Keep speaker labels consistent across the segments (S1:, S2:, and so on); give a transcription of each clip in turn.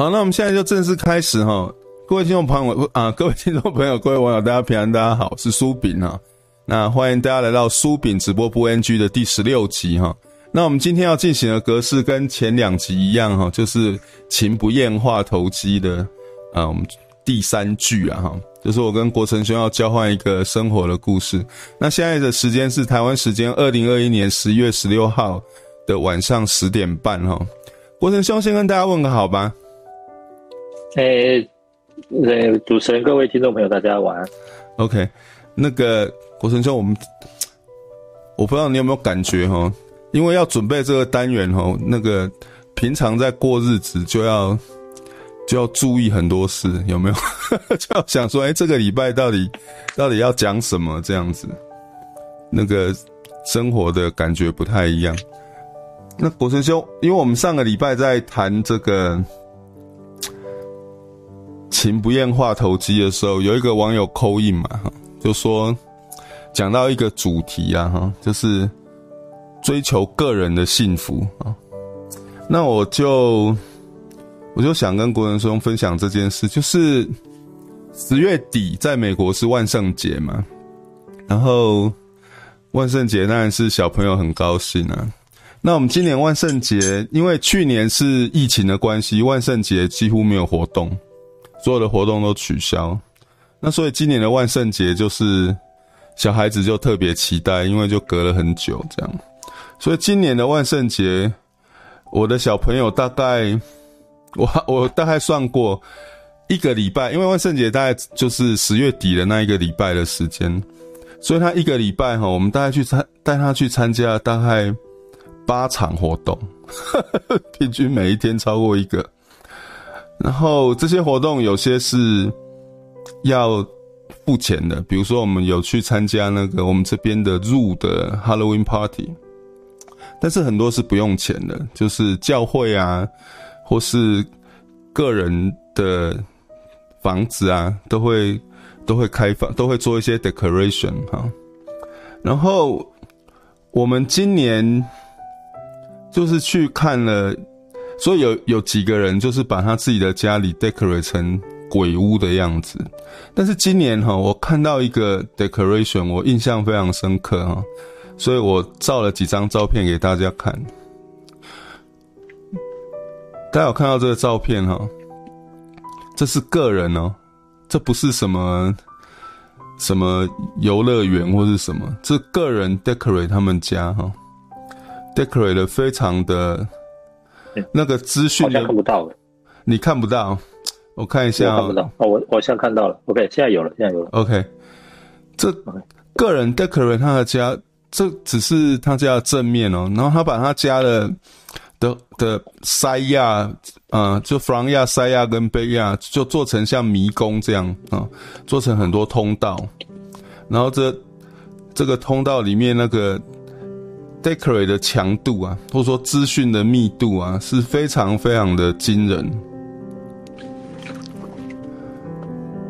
S1: 好，那我们现在就正式开始哈。各位听众朋友啊，各位听众朋友，各位网友，大家平安，大家好，我是苏炳啊。那欢迎大家来到苏炳直播播 NG 的第十六集哈。那我们今天要进行的格式跟前两集一样哈，就是情不厌话投机的啊，我们第三句啊哈，就是我跟国成兄要交换一个生活的故事。那现在的时间是台湾时间二零二一年十一月十六号的晚上十点半哈。国成兄先跟大家问个好吧。
S2: 诶、欸，呃，主持人、各位听众朋友，大家晚安。
S1: OK，那个国成兄，我们我不知道你有没有感觉哈，因为要准备这个单元哈，那个平常在过日子就要就要注意很多事，有没有？就要想说，哎、这个礼拜到底到底要讲什么这样子？那个生活的感觉不太一样。那国成兄，因为我们上个礼拜在谈这个。情不厌话投机的时候，有一个网友扣印嘛，哈，就说讲到一个主题啊，哈，就是追求个人的幸福啊。那我就我就想跟国人兄分享这件事，就是十月底在美国是万圣节嘛，然后万圣节当然是小朋友很高兴啊。那我们今年万圣节，因为去年是疫情的关系，万圣节几乎没有活动。所有的活动都取消，那所以今年的万圣节就是小孩子就特别期待，因为就隔了很久这样。所以今年的万圣节，我的小朋友大概我我大概算过一个礼拜，因为万圣节大概就是十月底的那一个礼拜的时间，所以他一个礼拜哈，我们大概去参带他去参加大概八场活动，平均每一天超过一个。然后这些活动有些是要付钱的，比如说我们有去参加那个我们这边的入的 Halloween Party，但是很多是不用钱的，就是教会啊，或是个人的房子啊，都会都会开放，都会做一些 decoration 哈。然后我们今年就是去看了。所以有有几个人就是把他自己的家里 decorate 成鬼屋的样子，但是今年哈，我看到一个 decoration，我印象非常深刻哈，所以我照了几张照片给大家看。大家有看到这个照片哈？这是个人哦，这不是什么什么游乐园或是什么，这个人 decorate 他们家哈，decorate 的非常的。那个资讯
S2: 看不到，
S1: 你看不到，我看一下，
S2: 看不到。哦，我我现在看到了，OK，现在有了，现在有了
S1: ，OK。这个人 decorate 他的家，这只是他家的正面哦，然后他把他家的的的塞亚，呃，就 front 亚、塞亚跟贝亚，就做成像迷宫这样啊，做成很多通道，然后这这个通道里面那个。Decorate 的强度啊，或者说资讯的密度啊，是非常非常的惊人。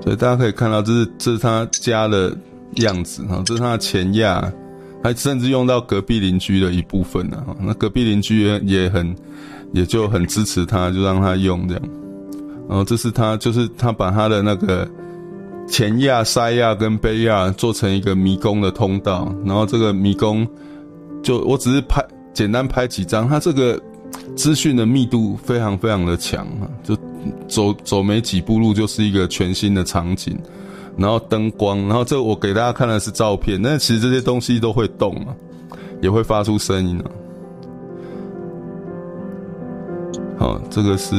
S1: 所以大家可以看到，这是这是他家的样子哈，这是他的前亚，还甚至用到隔壁邻居的一部分呢。那隔壁邻居也很，也就很支持他，就让他用这样。然后这是他，就是他把他的那个前亚、塞亚跟贝亚做成一个迷宫的通道，然后这个迷宫。就我只是拍简单拍几张，它这个资讯的密度非常非常的强啊！就走走没几步路就是一个全新的场景，然后灯光，然后这我给大家看的是照片，但其实这些东西都会动啊，也会发出声音啊。好，这个是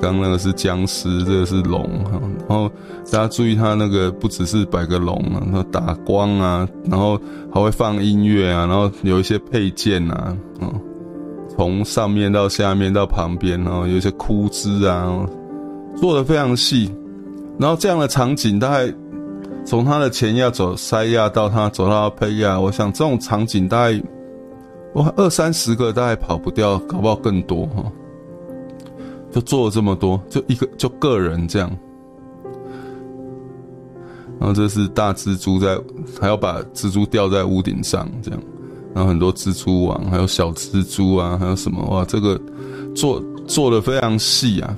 S1: 刚刚那个是僵尸，这个是龙哈。然后大家注意，它那个不只是摆个龙啊，它打光啊，然后还会放音乐啊，然后有一些配件啊，嗯，从上面到下面到旁边，然后有一些枯枝啊，做的非常细。然后这样的场景，大概从它的前亚走塞亚到它走到佩亚，我想这种场景大概哇二三十个大概跑不掉，搞不好更多哈。就做了这么多，就一个就个人这样，然后这是大蜘蛛在，还要把蜘蛛吊在屋顶上这样，然后很多蜘蛛网，还有小蜘蛛啊，还有什么哇，这个做做的非常细啊。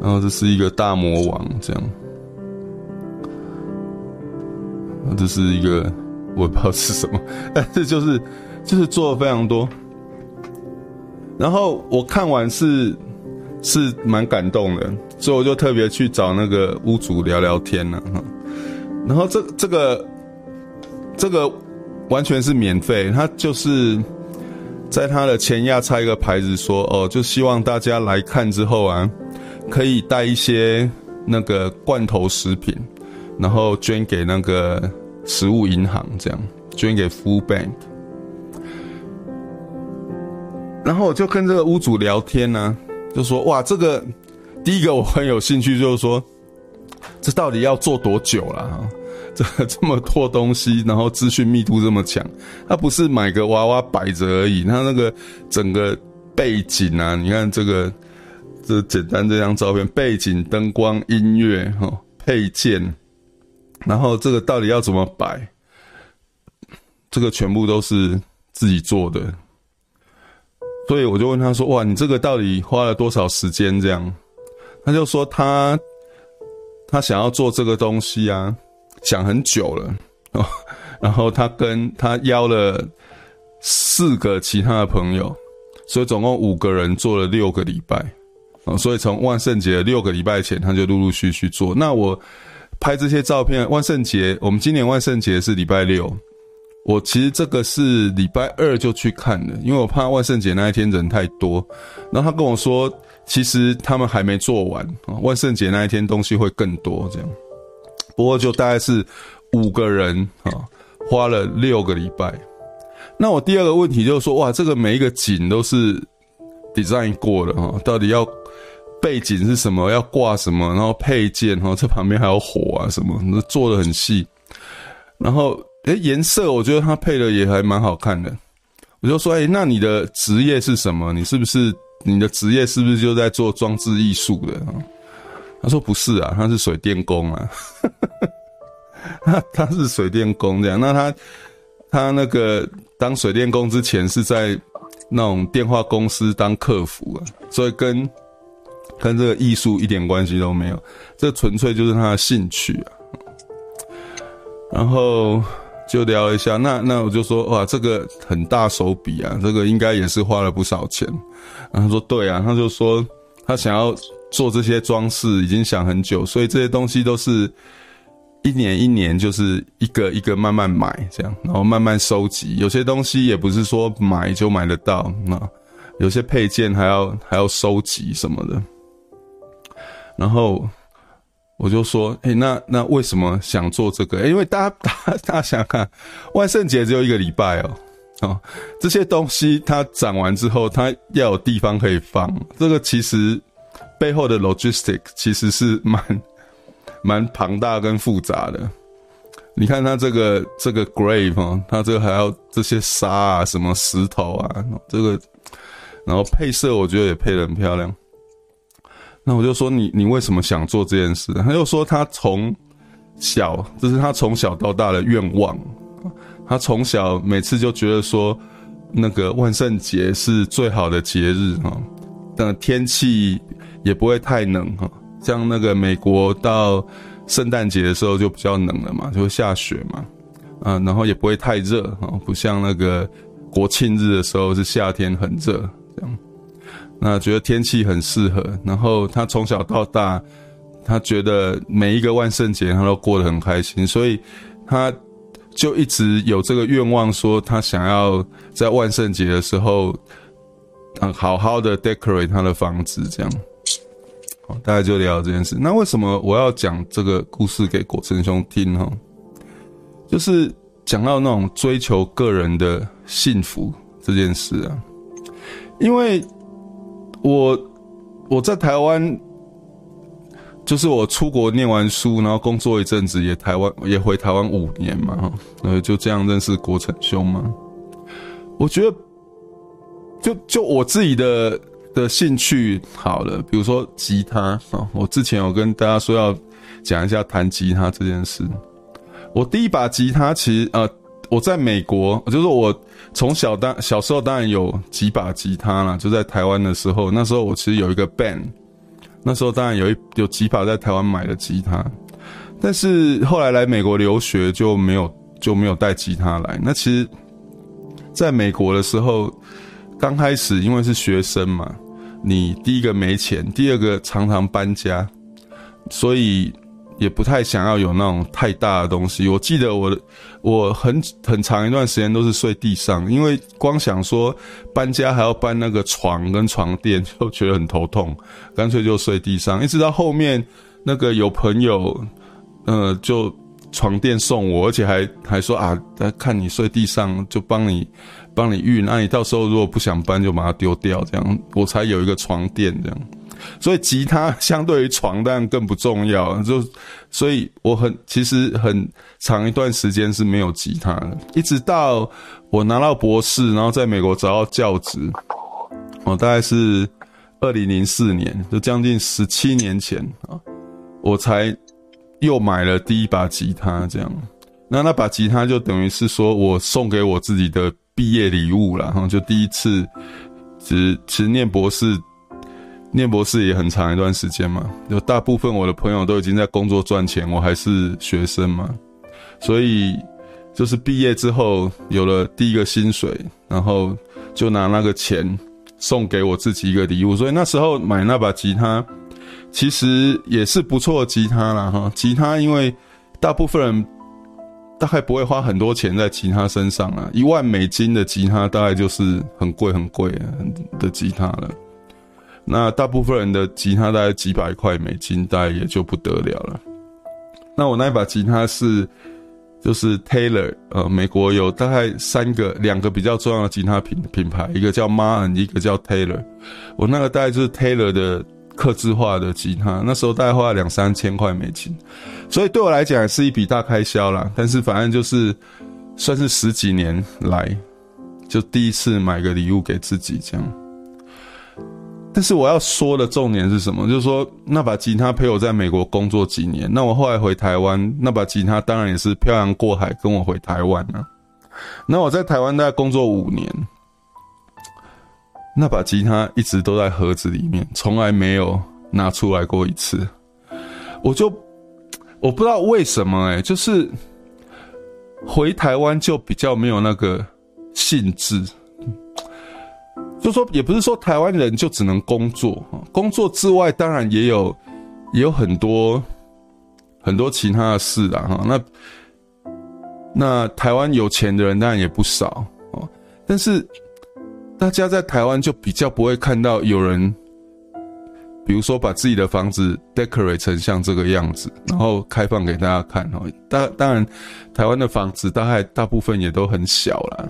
S1: 然后这是一个大魔王这样，这是一个我不知道是什么，但是就是就是做了非常多。然后我看完是是蛮感动的，所以我就特别去找那个屋主聊聊天了哈。然后这这个这个完全是免费，他就是在他的前压插一个牌子说哦，就希望大家来看之后啊，可以带一些那个罐头食品，然后捐给那个食物银行，这样捐给 Food Bank。然后我就跟这个屋主聊天呢、就说哇，这个第一个我很有兴趣，就是说这到底要做多久了啊？这这么多东西，然后资讯密度这么强，他不是买个娃娃摆着而已，他那个整个背景啊，你看这个这简单这张照片，背景、灯光、音乐哈、配件，然后这个到底要怎么摆？这个全部都是自己做的。所以我就问他说：“哇，你这个到底花了多少时间？”这样，他就说他他想要做这个东西啊，想很久了哦。然后他跟他邀了四个其他的朋友，所以总共五个人做了六个礼拜哦。所以从万圣节六个礼拜前，他就陆陆续续做。那我拍这些照片，万圣节我们今年万圣节是礼拜六。我其实这个是礼拜二就去看的，因为我怕万圣节那一天人太多。然后他跟我说，其实他们还没做完啊，万圣节那一天东西会更多这样。不过就大概是五个人啊，花了六个礼拜。那我第二个问题就是说，哇，这个每一个景都是 design 过的哈，到底要背景是什么，要挂什么，然后配件哈，这旁边还有火啊什么，那做的很细，然后。诶，颜色我觉得它配的也还蛮好看的。我就说，诶，那你的职业是什么？你是不是你的职业是不是就在做装置艺术的？他说不是啊，他是水电工啊。他他是水电工这样。那他他那个当水电工之前是在那种电话公司当客服啊，所以跟跟这个艺术一点关系都没有。这纯粹就是他的兴趣啊。然后。就聊一下，那那我就说哇，这个很大手笔啊，这个应该也是花了不少钱。然后他说对啊，他就说他想要做这些装饰，已经想很久，所以这些东西都是一年一年就是一个一个慢慢买这样，然后慢慢收集。有些东西也不是说买就买得到，那有些配件还要还要收集什么的，然后。我就说，诶、那那为什么想做这个？因为大家大家 大家想想看，万圣节只有一个礼拜哦，哦，这些东西它展完之后，它要有地方可以放。这个其实背后的 logistic 其实是蛮 蛮庞大跟复杂的。你看它这个这个 grave 哦，它这个还要这些沙啊，什么石头啊，这个，然后配色我觉得也配得很漂亮。那我就说你你为什么想做这件事？他又说他从小，这是他从小到大的愿望。他从小每次就觉得说，那个万圣节是最好的节日哈，但天气也不会太冷哈。像那个美国到圣诞节的时候就比较冷了嘛，就会下雪嘛，啊，然后也不会太热哈，不像那个国庆日的时候是夏天很热这样。那觉得天气很适合，然后他从小到大，他觉得每一个万圣节他都过得很开心，所以他就一直有这个愿望，说他想要在万圣节的时候，嗯，好好的 decorate 他的房子，这样。好，大家就聊这件事。那为什么我要讲这个故事给果成兄听哈？就是讲到那种追求个人的幸福这件事啊，因为。我我在台湾，就是我出国念完书，然后工作一阵子，也台湾也回台湾五年嘛，呃，就这样认识国成兄嘛。我觉得，就就我自己的的兴趣好了，比如说吉他啊，我之前有跟大家说要讲一下弹吉他这件事。我第一把吉他其实呃。我在美国，就是我从小当小时候当然有几把吉他啦，就在台湾的时候，那时候我其实有一个 band，那时候当然有一有几把在台湾买的吉他，但是后来来美国留学就没有就没有带吉他来。那其实在美国的时候，刚开始因为是学生嘛，你第一个没钱，第二个常常搬家，所以。也不太想要有那种太大的东西。我记得我，我很很长一段时间都是睡地上，因为光想说搬家还要搬那个床跟床垫，就觉得很头痛，干脆就睡地上。一直到后面那个有朋友，呃，就床垫送我，而且还还说啊，看你睡地上，就帮你帮你运。那、你到时候如果不想搬，就把它丢掉，这样我才有一个床垫这样。所以吉他相对于床单更不重要，就所以我很其实很长一段时间是没有吉他的，一直到我拿到博士，然后在美国找到教职，我大概是二零零四年，就将近十七年前啊，我才又买了第一把吉他，这样，那那把吉他就等于是说我送给我自己的毕业礼物了，哈，就第一次，只只念博士。念博士也很长一段时间嘛，有大部分我的朋友都已经在工作赚钱，我还是学生嘛，所以就是毕业之后有了第一个薪水，然后就拿那个钱送给我自己一个礼物，所以那时候买那把吉他，其实也是不错的吉他啦哈。吉他因为大部分人大概不会花很多钱在吉他身上啊，一万美金的吉他大概就是很贵很贵的吉他了。那大部分人的吉他大概几百块美金，大概也就不得了了。那我那一把吉他是，就是 Taylor，呃，美国有大概三个、两个比较重要的吉他品品牌，一个叫 Martin，一个叫 Taylor。我那个大概就是 Taylor 的刻字化的吉他，那时候大概花了两三千块美金，所以对我来讲是一笔大开销啦。但是反正就是算是十几年来，就第一次买个礼物给自己这样。但是我要说的重点是什么？就是说那把吉他陪我在美国工作几年，那我后来回台湾，那把吉他当然也是漂洋过海跟我回台湾了。那我在台湾大概工作五年，那把吉他一直都在盒子里面，从来没有拿出来过一次。我就我不知道为什么欸，就是回台湾就比较没有那个兴致。就说也不是说台湾人就只能工作，工作之外当然也有也有很多很多其他的事啦哈。那那台湾有钱的人当然也不少哦，但是大家在台湾就比较不会看到有人，比如说把自己的房子 decorate 成像这个样子，然后开放给大家看哦。当当然，台湾的房子大概大部分也都很小啦。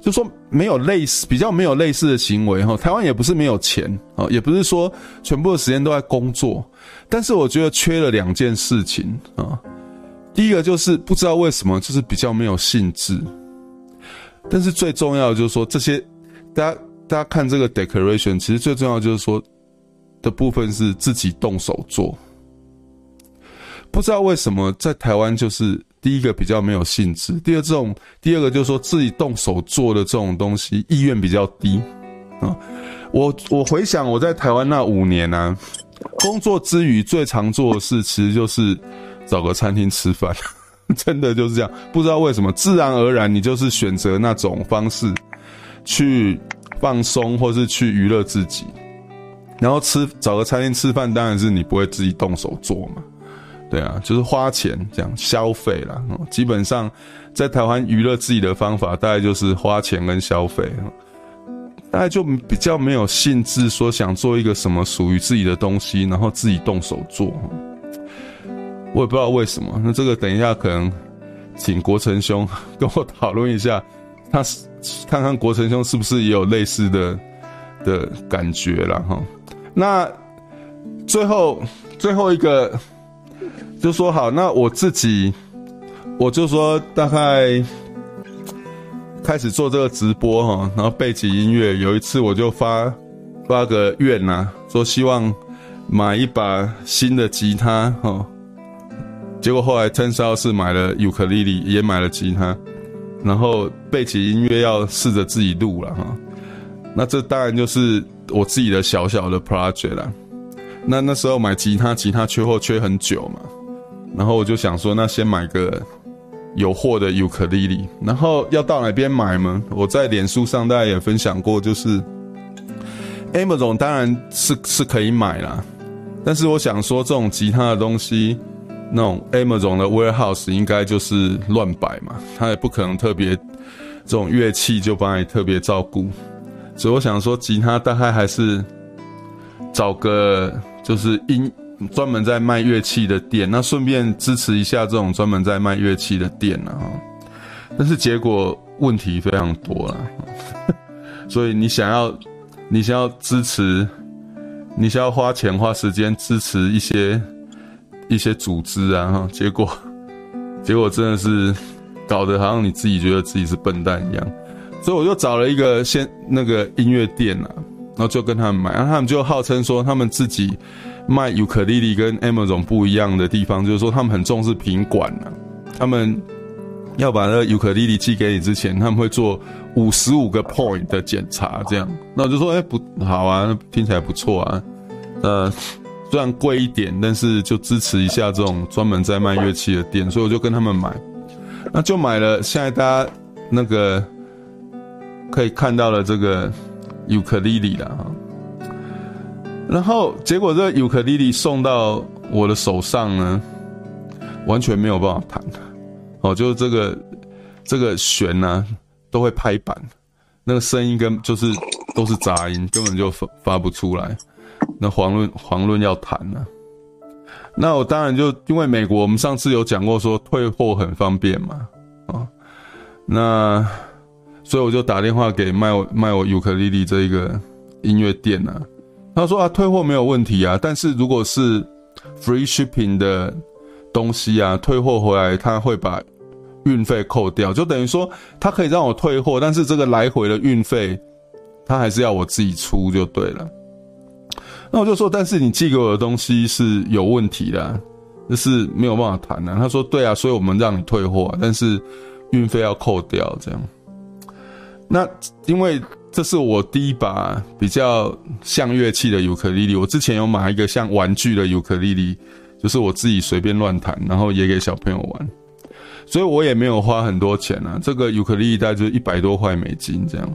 S1: 就说没有类似，比较没有类似的行为哈。台湾也不是没有钱啊，也不是说全部的时间都在工作，但是我觉得缺了两件事情啊。第一个就是不知道为什么，就是比较没有兴致。但是最重要的就是说，这些大家大家看这个 decoration，其实最重要就是说的部分是自己动手做。不知道为什么在台湾就是。第一个比较没有兴致，第二这种，第二个就是说自己动手做的这种东西意愿比较低啊。我我回想我在台湾那五年啊，工作之余最常做的事其实就是找个餐厅吃饭，真的就是这样。不知道为什么，自然而然你就是选择那种方式去放松或是去娱乐自己，然后吃找个餐厅吃饭，当然是你不会自己动手做嘛。对啊，就是花钱这样消费啦。基本上，在台湾娱乐自己的方法，大概就是花钱跟消费。大概就比较没有兴致说想做一个什么属于自己的东西，然后自己动手做。我也不知道为什么。那这个等一下可能请国成兄 跟我讨论一下，他看看国成兄是不是也有类似的的感觉啦。哈。那最后最后一个。就说好，那我自己，我就说大概开始做这个直播哈，然后背景音乐。有一次我就发发个愿呐，说希望买一把新的吉他哈。结果后来 turns out 是买了尤克里里，也买了吉他，然后背景音乐要试着自己录了哈。那这当然就是我自己的小小的 project 啦。那那时候买吉他，吉他缺货缺很久嘛，然后我就想说，那先买个有货的尤克里里。然后要到哪边买吗？我在脸书上大家也分享过，就是 Amazon 当然是是可以买啦，但是我想说，这种吉他的东西，那种 Amazon 的 warehouse 应该就是乱摆嘛，他也不可能特别这种乐器就帮你特别照顾，所以我想说，吉他大概还是找个。就是音专门在卖乐器的店，那顺便支持一下这种专门在卖乐器的店啊。但是结果问题非常多了，所以你想要你想要支持，你想要花钱花时间支持一些一些组织啊，哈，结果 结果真的是搞得好像你自己觉得自己是笨蛋一样，所以我就找了一个先那个音乐店啊。然后就跟他们买，然后他们就号称说他们自己卖尤克里里跟 Amazon 不一样的地方，就是说他们很重视品管啊。他们要把那个尤克里里寄给你之前，他们会做五十五个 point 的检查，这样。那我就说，哎，不好啊，听起来不错啊。呃，虽然贵一点，但是就支持一下这种专门在卖乐器的店，所以我就跟他们买。那就买了，现在大家那个可以看到了这个。尤克里里了哈，然后结果这尤克里里送到我的手上呢，完全没有办法弹，哦，就是这个这个弦呢、都会拍板，那个声音跟就是都是杂音，根本就发发不出来。那遑论遑论要弹呢、啊？那我当然就因为美国，我们上次有讲过说退货很方便嘛，啊，那。所以我就打电话给卖我卖我尤克里里这一个音乐店啊，他说啊，退货没有问题啊，但是如果是 free shipping 的东西啊，退货回来他会把运费扣掉，就等于说他可以让我退货，但是这个来回的运费他还是要我自己出就对了。那我就说，但是你寄给我的东西是有问题的，这是没有办法谈的。他说对啊，所以我们让你退货，但是运费要扣掉这样。那因为这是我第一把比较像乐器的尤克里里，我之前有买一个像玩具的尤克里里，就是我自己随便乱弹，然后也给小朋友玩，所以我也没有花很多钱啊。这个尤克里里大概就一百多块美金这样，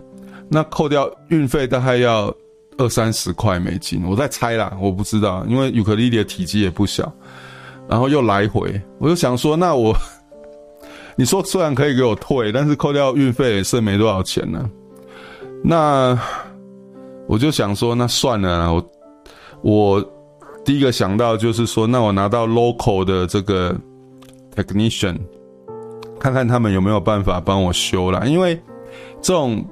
S1: 那扣掉运费大概要二三十块美金，我在猜啦，我不知道，因为尤克里里的体积也不小，然后又来回，我就想说，那我。你说虽然可以给我退，但是扣掉运费也是没多少钱呢。那我就想说，那算了，我我第一个想到就是说，那我拿到 local 的这个 technician，看看他们有没有办法帮我修啦。因为这种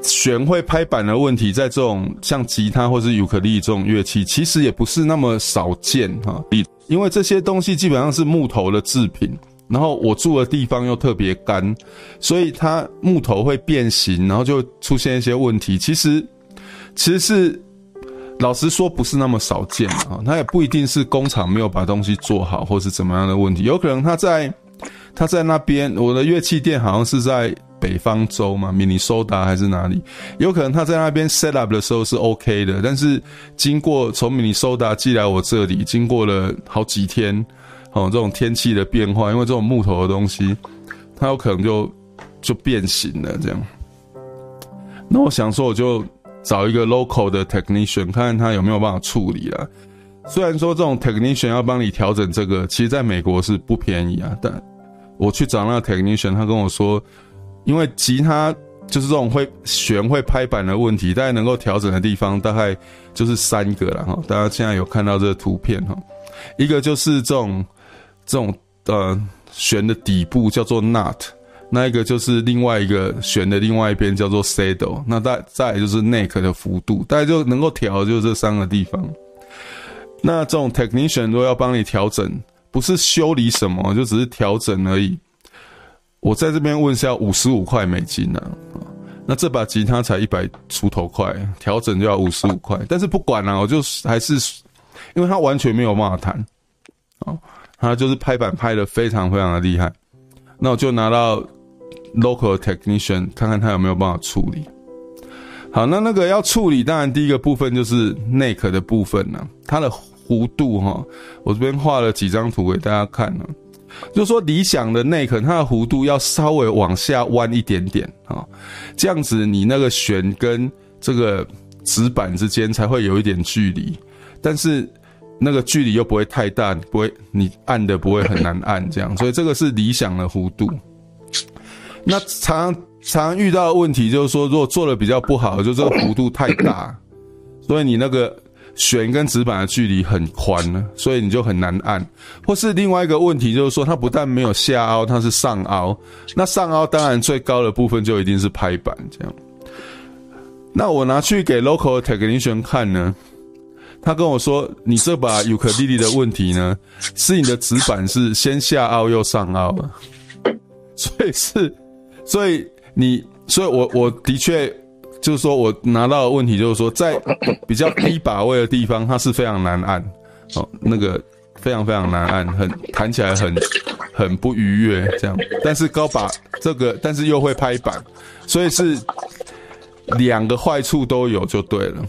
S1: 弦会拍板的问题，在这种像吉他或是尤克里里这种乐器，其实也不是那么少见哈。因为这些东西基本上是木头的制品。然后我住的地方又特别干，所以它木头会变形，然后就出现一些问题。其实，其实是老实说不是那么少见啊。它也不一定是工厂没有把东西做好，或是怎么样的问题。有可能他在他在那边，我的乐器店好像是在北方州嘛，明尼苏达还是哪里？有可能他在那边 set up 的时候是 OK 的，但是经过从明尼苏达寄来我这里，经过了好几天。哦，这种天气的变化，因为这种木头的东西，它有可能就就变形了。这样，那我想说，我就找一个 local 的 technician，看看他有没有办法处理啦。虽然说这种 technician 要帮你调整这个，其实在美国是不便宜啊。但我去找那个 technician，他跟我说，因为吉他就是这种会弦会拍板的问题，大概能够调整的地方大概就是三个了哈。大家现在有看到这个图片哈，一个就是这种。这种呃弦的底部叫做 nut，那一个就是另外一个弦的另外一边叫做 saddle，那再再就是 neck 的幅度，大概就能够调就这三个地方。那这种 technician 如果要帮你调整，不是修理什么，就只是调整而已。我在这边问是要五十五块美金呢，啊，那这把吉他才一百出头块，调整就要五十五块。但是不管了，我就还是因为它完全没有办法弹，啊。他就是拍板拍得非常非常的厉害，那我就拿到 local technician 看看他有没有办法处理。好，那那个要处理，当然第一个部分就是 neck 的部分呢，它的弧度哈，我这边画了几张图给大家看呢，就说理想的 neck 它的弧度要稍微往下弯一点点啊，这样子你那个弦跟这个纸板之间才会有一点距离，但是那个距离又不会太大，不会你按的不会很难按这样，所以这个是理想的弧度。那常常遇到的问题就是说，如果做的比较不好，就这个弧度太大，所以你那个弦跟指板的距离很宽了，所以你就很难按。或是另外一个问题就是说，它不但没有下凹，它是上凹。那上凹当然最高的部分就一定是拍板这样。那我拿去给 local technician 看呢，他跟我说，你这把尤克里里的问题呢，是你的指板是先下凹又上凹，所以是。所以你，所以我我的确就是说，我拿到的问题就是说，在比较低把位的地方，它是非常难按，哦，那个非常非常难按，很弹起来很很不愉悦这样。但是高把这个，但是又会拍板，所以是两个坏处都有就对了。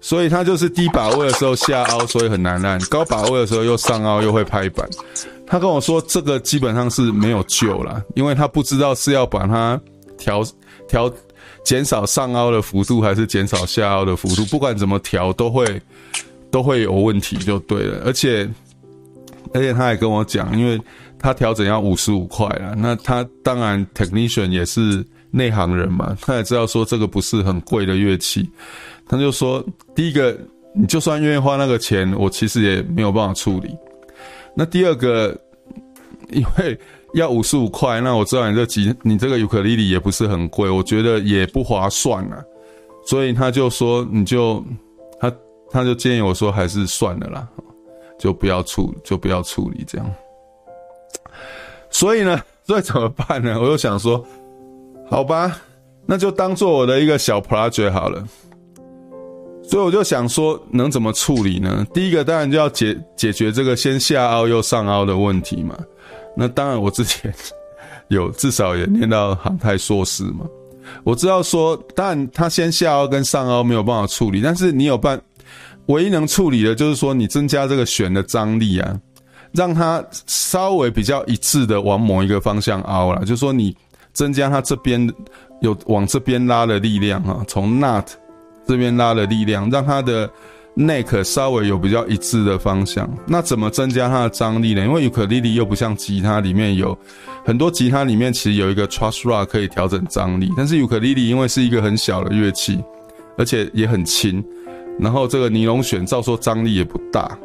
S1: 所以他就是低把位的时候下凹，所以很难按；高把位的时候又上凹，又会拍板。他跟我说，这个基本上是没有救了，因为他不知道是要把它调调减少上凹的幅度，还是减少下凹的幅度。不管怎么调，都会都会有问题，就对了。而且而且他还跟我讲，因为他调整要五十五块啊，那他当然 technician 也是内行人嘛，他也知道说这个不是很贵的乐器，他就说，第一个，你就算愿意花那个钱，我其实也没有办法处理。那第二个，因为要五十五块，那我知道你这吉你这个尤克里里也不是很贵，我觉得也不划算啊，所以他就说你就他他就建议我说还是算了啦，就不要处就不要处理这样。所以呢，所以怎么办呢？我又想说，好吧，那就当做我的一个小 project 好了。所以我就想说，能怎么处理呢？第一个当然就要解解决这个先下凹又上凹的问题嘛。那当然，我之前有至少也念到航太硕士嘛。我知道说，当然他先下凹跟上凹没有办法处理，但是你有办，唯一能处理的就是说，你增加这个弦的张力啊，让它稍微比较一致的往某一个方向凹了。就是说，你增加它这边有往这边拉的力量啊，从 nut。这边拉的力量，让它的 neck 稍微有比较一致的方向。那怎么增加它的张力呢？因为尤克里里又不像吉他里面有很多吉他里面其实有一个 truss rod 可以调整张力，但是尤克里里因为是一个很小的乐器，而且也很轻，然后这个尼龙弦照说张力也不大，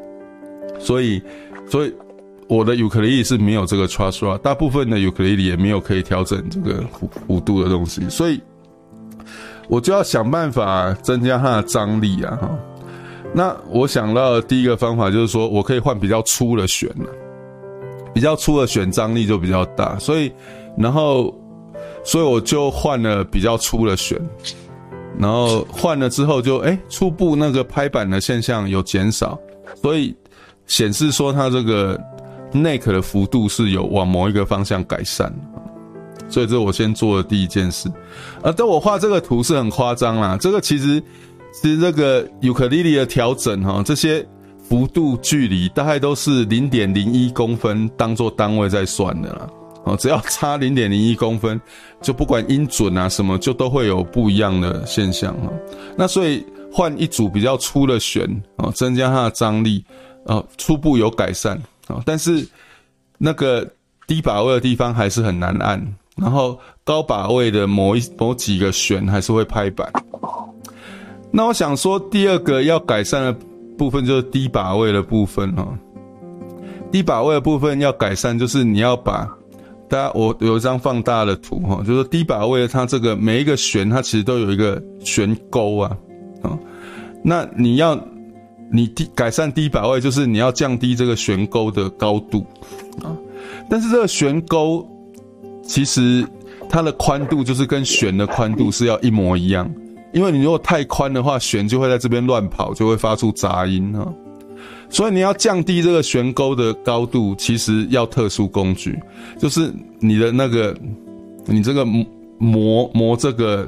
S1: 所以所以我的尤克里里是没有这个 truss rod，大部分的尤克里里也没有可以调整这个弧弧度的东西，所以。我就要想办法增加它的张力啊！哈，那我想到的第一个方法就是说，我可以换比较粗的弦了，比较粗的弦张力就比较大，所以，然后，所以我就换了比较粗的弦，然后换了之后就哎，初步那个拍板的现象有减少，所以显示说它这个 neck 的幅度是有往某一个方向改善。所以这是我先做的第一件事，啊，但我画这个图是很夸张啦。这个其实，其实这个尤克里里的调整哈，这些幅度距离大概都是零点零一公分当做单位在算的啦。哦，只要差零点零一公分，就不管音准啊什么，就都会有不一样的现象哈。那所以换一组比较粗的弦啊，增加它的张力啊，初步有改善啊，但是那个低把位的地方还是很难按。然后高把位的某一某几个弦还是会拍板。那我想说，第二个要改善的部分就是低把位的部分哈。低把位的部分要改善，就是你要把大家我有一张放大的图哈，就是低把位它这个每一个弦它其实都有一个悬钩啊啊。那你要你低改善低把位，就是你要降低这个悬钩的高度啊。但是这个悬钩。其实它的宽度就是跟弦的宽度是要一模一样，因为你如果太宽的话，弦就会在这边乱跑，就会发出杂音哈。所以你要降低这个弦钩的高度，其实要特殊工具，就是你的那个，你这个磨磨这个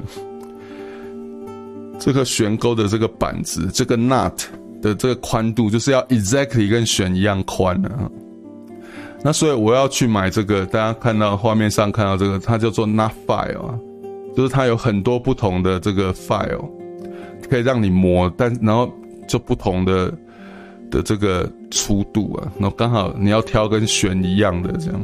S1: 这个悬钩的这个板子，这个 nut 的这个宽度，就是要 exactly 跟弦一样宽的啊。那所以我要去买这个，大家看到画面上看到这个，它叫做 nut file 啊，就是它有很多不同的这个 file，可以让你磨，但然后就不同的的这个粗度啊，然后刚好你要挑跟弦一样的这样。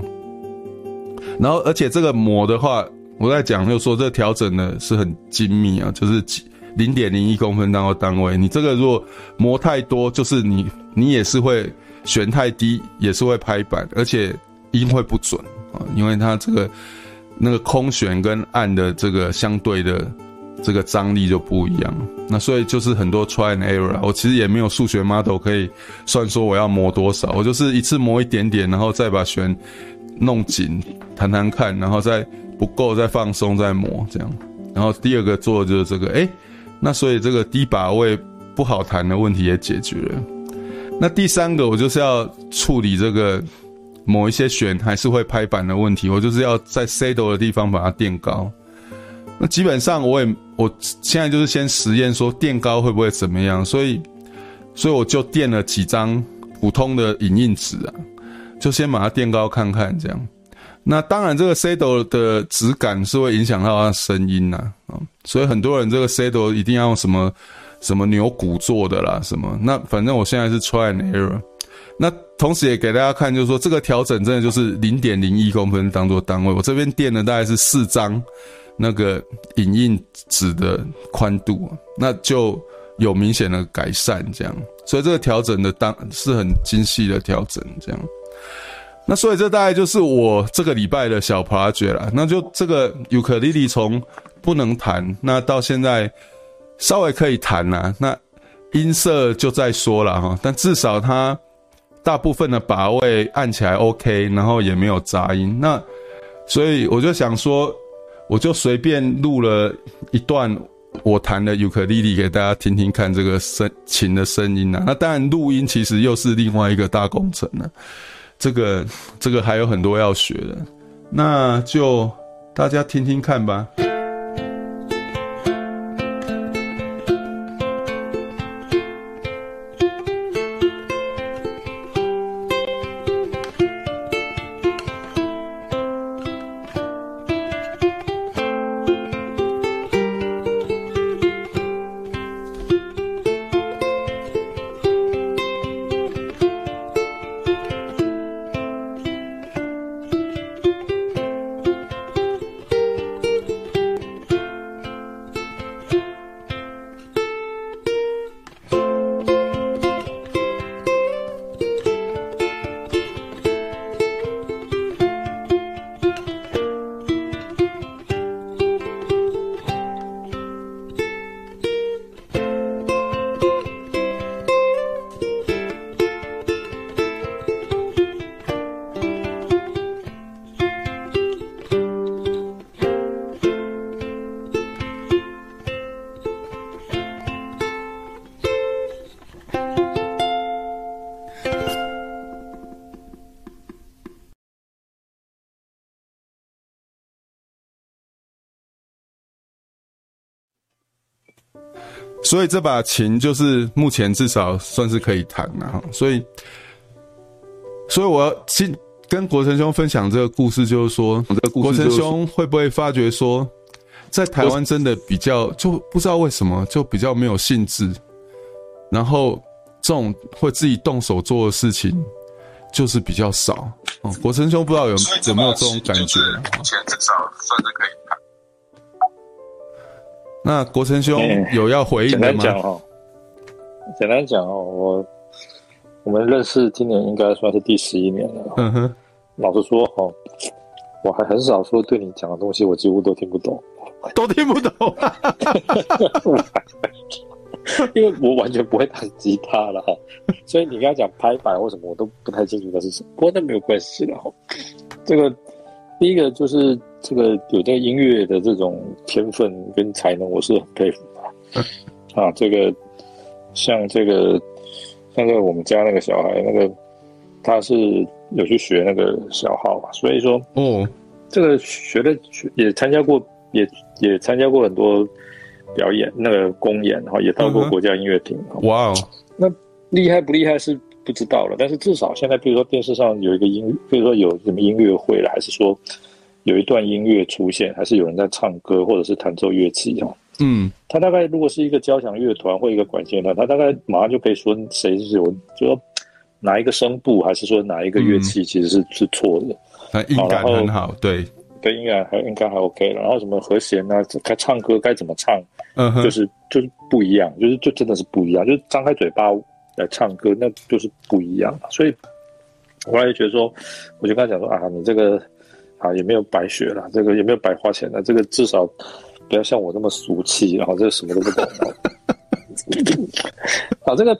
S1: 然后而且这个磨的话，我在讲就说这调整呢是很精密啊，就是几。零点零一公分当做单位，你这个如果磨太多，就是你你也是会弦太低，也是会拍板，而且音会不准啊，因为它这个那个空弦跟按的这个相对的这个张力就不一样。那所以就是很多 try and error。我其实也没有数学 model 可以算说我要磨多少，我就是一次磨一点点，然后再把弦弄紧弹弹看，然后再不够再放松再磨这样。然后第二个做的就是这个，诶、欸那所以这个低把位不好弹的问题也解决了。那第三个我就是要处理这个某一些弦还是会拍板的问题，我就是要在 saddle 的地方把它垫高。那基本上我也我现在就是先实验说垫高会不会怎么样，所以所以我就垫了几张普通的影印纸啊，就先把它垫高看看这样。那当然，这个 saddle 的质感是会影响到它的声音呐，啊，所以很多人这个 saddle 一定要用什么什么牛骨做的啦，什么。那反正我现在是 try and error。那同时也给大家看，就是说这个调整真的就是零点零一公分当做单位，我这边垫的大概是四张那个影印纸的宽度，那就有明显的改善这样。所以这个调整的当是很精细的调整这样。那所以这大概就是我这个礼拜的小 project 了。那就这个尤克里里从不能弹，那到现在稍微可以弹了。那音色就再说了哈，但至少它大部分的把位按起来 OK，然后也没有杂音。那所以我就想说，我就随便录了一段我弹的尤克里里给大家听听看，这个声琴的声音啊。那当然录音其实又是另外一个大工程了。这个这个还有很多要学的，那就大家听听看吧。所以这把琴就是目前至少算是可以弹了哈，所以，所以我要先跟国成兄分享这个故事，就是说，国成兄会不会发觉说，在台湾真的比较就不知道为什么就比较没有兴致，然后这种会自己动手做的事情就是比较少。哦，国成兄不知道有有没有这种感觉？
S3: 目前至少算是可以。
S1: 那国成兄有要回应的吗？
S2: 简单讲哦，简单讲哦，我我们认识今年应该算是第十一年了。嗯哼，老实说哦，我还很少说对你讲的东西，我几乎都听不懂，
S1: 都听不懂，
S2: 因为我完全不会弹吉他了哈，所以你跟他讲拍板或什么，我都不太清楚那是什么。不过那没有关系了哈，这个第一个就是。这个有这个音乐的这种天分跟才能，我是很佩服的。啊，这个像这个像这个我们家那个小孩，那个他是有去学那个小号嘛，所以说，哦，这个学的也参加过，也也参加过很多表演那个公演哈，也到过国家音乐厅。
S1: 哇哦，
S2: 那厉害不厉害是不知道了，但是至少现在，比如说电视上有一个音，比如说有什么音乐会了，还是说有一段音乐出现，还是有人在唱歌，或者是弹奏乐器哈。
S1: 嗯，
S2: 他大概如果是一个交响乐团或一个管弦团，他大概马上就可以说谁是有，就说哪一个声部，还是说哪一个乐器其实是、嗯、是错的。
S1: 那音感很好，对。
S2: 对，应该还应该还 OK 了。然后什么和弦呢？该唱歌该怎么唱？嗯，就是就是不一样，就是就真的是不一样。就是张开嘴巴来唱歌，那就是不一样。所以，我后来就觉得说，我就跟他讲说啊，你这个啊也没有白学了，这个也没有白花钱了，这个至少不要像我那么俗气，然后这个什么都不懂。啊，这个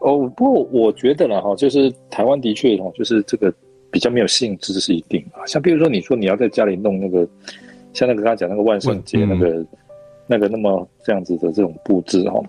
S2: 哦，不过我觉得了哈，就是台湾的确哦，就是这个。比较没有兴致，这是一定啊。像比如说，你说你要在家里弄那个，像那个刚才讲那个万圣节那个、嗯、那个那么这样子的这种布置哈，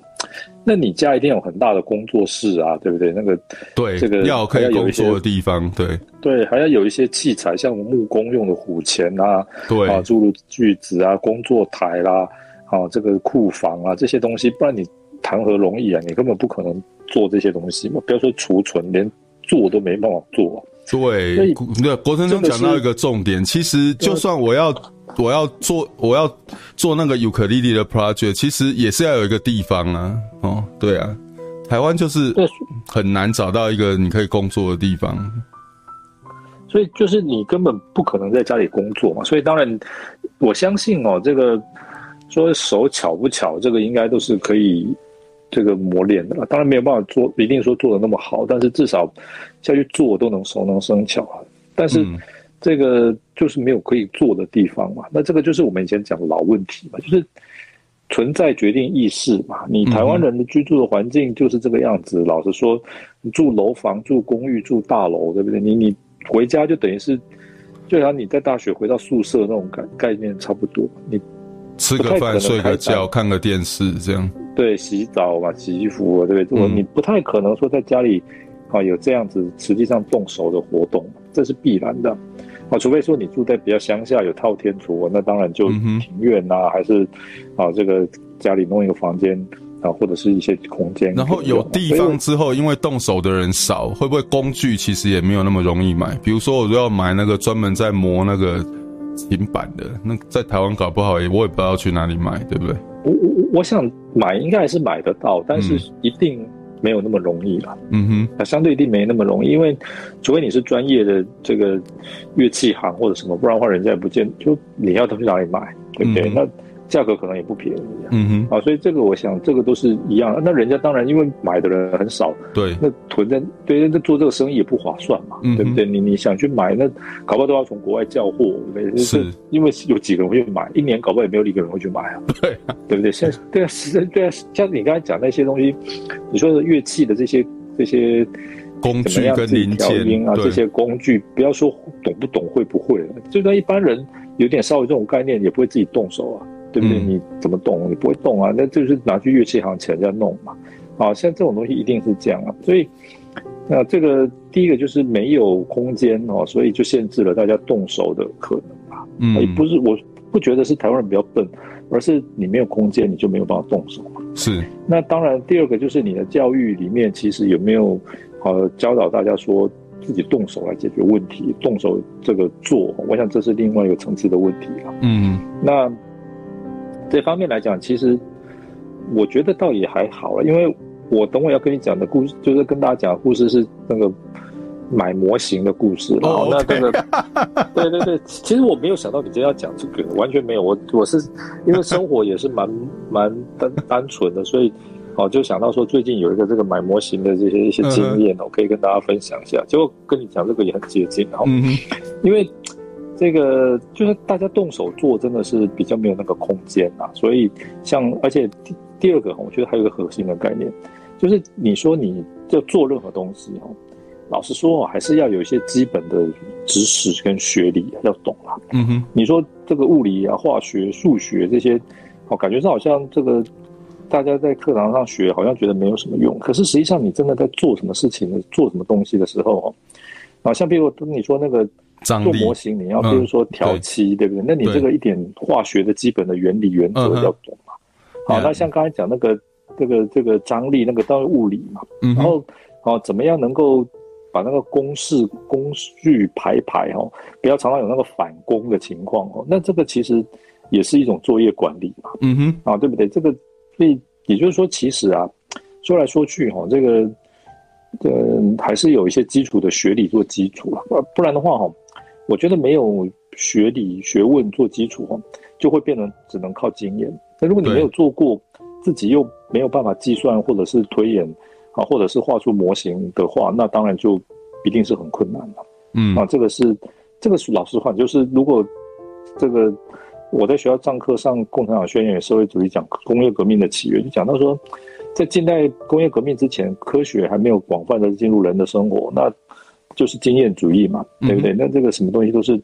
S2: 那你家一定有很大的工作室啊，对不对？那个
S1: 对，
S2: 这个
S1: 要可以工作的地方，对
S2: 对，还要有一些器材，像木工用的虎钳啊，
S1: 对啊，
S2: 诸如锯子啊，工作台啦，啊，这个库房啊这些东西，不然你谈何容易啊？你根本不可能做这些东西嘛，不要说储存，连做都没办法做。
S1: 对，那国成兄讲到一个重点，其实就算我要我要做我要做那个尤克里里的 project，其实也是要有一个地方啊。哦，对啊，台湾就是很难找到一个你可以工作的地方，
S2: 所以就是你根本不可能在家里工作嘛。所以当然，我相信哦，这个说手巧不巧，这个应该都是可以。这个磨练的，当然没有办法做，一定说做的那么好，但是至少下去做都能熟能生巧。但是这个就是没有可以做的地方嘛。那这个就是我们以前讲的老问题嘛，就是存在决定意识嘛。你台湾人的居住的环境就是这个样子。老实说，你住楼房、住公寓、住大楼，对不对？你你回家就等于是，就像你在大学回到宿舍那种概概念差不多。你
S1: 吃个饭、睡个觉、看个电视这样。
S2: 对，洗澡嘛，洗衣服，对不对？嗯、你不太可能说在家里啊有这样子实际上动手的活动，这是必然的啊。除非说你住在比较乡下，有套天厝，那当然就庭院呐、还是啊这个家里弄一个房间啊，或者是一些空间。
S1: 然后有地方之后，因为动手的人少，会不会工具其实也没有那么容易买？比如说，我都要买那个专门在磨那个平板的，那在台湾搞不好也我也不知道去哪里买，对不对？
S2: 我我我想买应该还是买得到，但是一定没有那么容易了。嗯哼，那相对一定没那么容易，因为除非你是专业的这个乐器行或者什么，不然的话人家也不见就你要他去哪里买，对不对？嗯、那。价格可能也不便宜，嗯哼，啊，所以这个我想这个都是一样。那人家当然因为买的人很少，对，那囤在对，那做这个生意也不划算嘛，嗯、对不对？你你想去买，那搞不好都要从国外叫货，对不对？是，因为有几个人会去买，一年搞不好也没有一个人会去买啊，对，对不对？现在对啊，是，对啊，像你刚才讲那些东西，你说的乐器的这些这些
S1: 工具跟零件
S2: 啊，这些工具，不要说懂不懂会不会了，就算一般人有点稍微这种概念，也不会自己动手啊。对不对？你怎么动？你不会动啊？那就是拿去乐器行请人家弄嘛。啊，像这种东西一定是这样啊。所以，那这个第一个就是没有空间哦，所以就限制了大家动手的可能吧。嗯，也不是，我不觉得是台湾人比较笨，而是你没有空间，你就没有办法动手嘛。
S1: 是。
S2: 那当然，第二个就是你的教育里面其实有没有呃教导大家说自己动手来解决问题，动手这个做，我想这是另外一个层次的问题了。嗯，那。这方面来讲，其实我觉得倒也还好了，因为我等会要跟你讲的故事，就是跟大家讲的故事是那个买模型的故事。哦，那这个，对对对，其实我没有想到你今天要讲这个，完全没有。我我是因为生活也是蛮蛮单单纯的，所以哦就想到说最近有一个这个买模型的这些一些经验，我可以跟大家分享一下。结果跟你讲这个也很接近，哦，因为。这个就是大家动手做，真的是比较没有那个空间啊。所以像，而且第第二个，我觉得还有一个核心的概念，就是你说你要做任何东西，老实说，还是要有一些基本的知识跟学历要懂啦。嗯哼，你说这个物理啊、化学、数学这些，哦，感觉上好像这个大家在课堂上学，好像觉得没有什么用。可是实际上，你真的在做什么事情、做什么东西的时候，啊，像比如你说那个。做模型，你要比如说调漆，对不对？那你这个一点化学的基本的原理原则要懂嘛？好，那像刚才讲那个这个这个张力，那个当然物理嘛。嗯。然后，哦，怎么样能够把那个公式工序排排哦，不要常常有那个反攻的情况哦。那这个其实也是一种作业管理嘛。嗯哼。啊，对不对？这个所以也就是说，其实啊，说来说去哈，这个呃还是有一些基础的学理做基础了。不然的话哈，我觉得没有学理学问做基础哈，就会变成只能靠经验。那如果你没有做过，自己又没有办法计算或者是推演啊，或者是画出模型的话，那当然就一定是很困难的。嗯，啊，这个是这个是老实话，就是如果这个我在学校上课上《共产党宣言》社会主义讲工业革命的起源，就讲到说，在近代工业革命之前，科学还没有广泛的进入人的生活，那就是经验主义嘛，对不对？嗯、那这个什么东西都是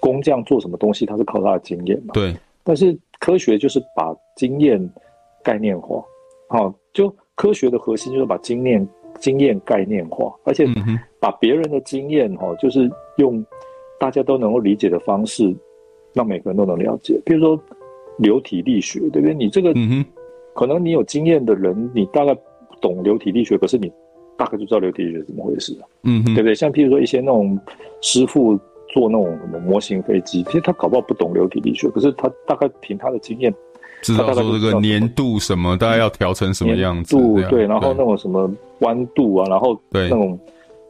S2: 工匠做什么东西，他是靠他的经验嘛。对，但是。科学就是把经验概念化，好，就科学的核心就是把经验经验概念化，而且把别人的经验哈，就是用大家都能够理解的方式，让每个人都能了解。比如说流体力学，对不对？你这个可能你有经验的人，你大概懂流体力学，可是你大概就知道流体力学怎么回事，嗯，对不对？像譬如说一些那种师傅。做那种什么模型飞机，其实他搞不好不懂流体力学，可是他大概凭他的经验，
S1: 知道说这个粘度什么，大概要调成什么样子，
S2: 度对，然后那种什么弯度啊，然后对那种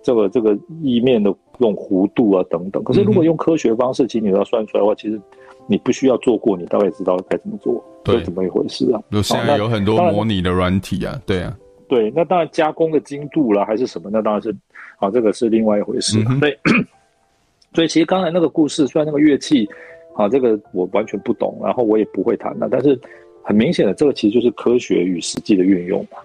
S2: 这个这个翼面的这种弧度啊等等。可是如果用科学方式，其实你要算出来的话，其实你不需要做过，你大概知道该怎么做，对，怎么一回事啊？
S1: 就现在有很多模拟的软体啊，对啊，
S2: 对，那当然加工的精度啦，还是什么，那当然是啊，这个是另外一回事，对。所以其实刚才那个故事，虽然那个乐器，啊，这个我完全不懂，然后我也不会弹的，但是很明显的，这个其实就是科学与实际的运用嘛，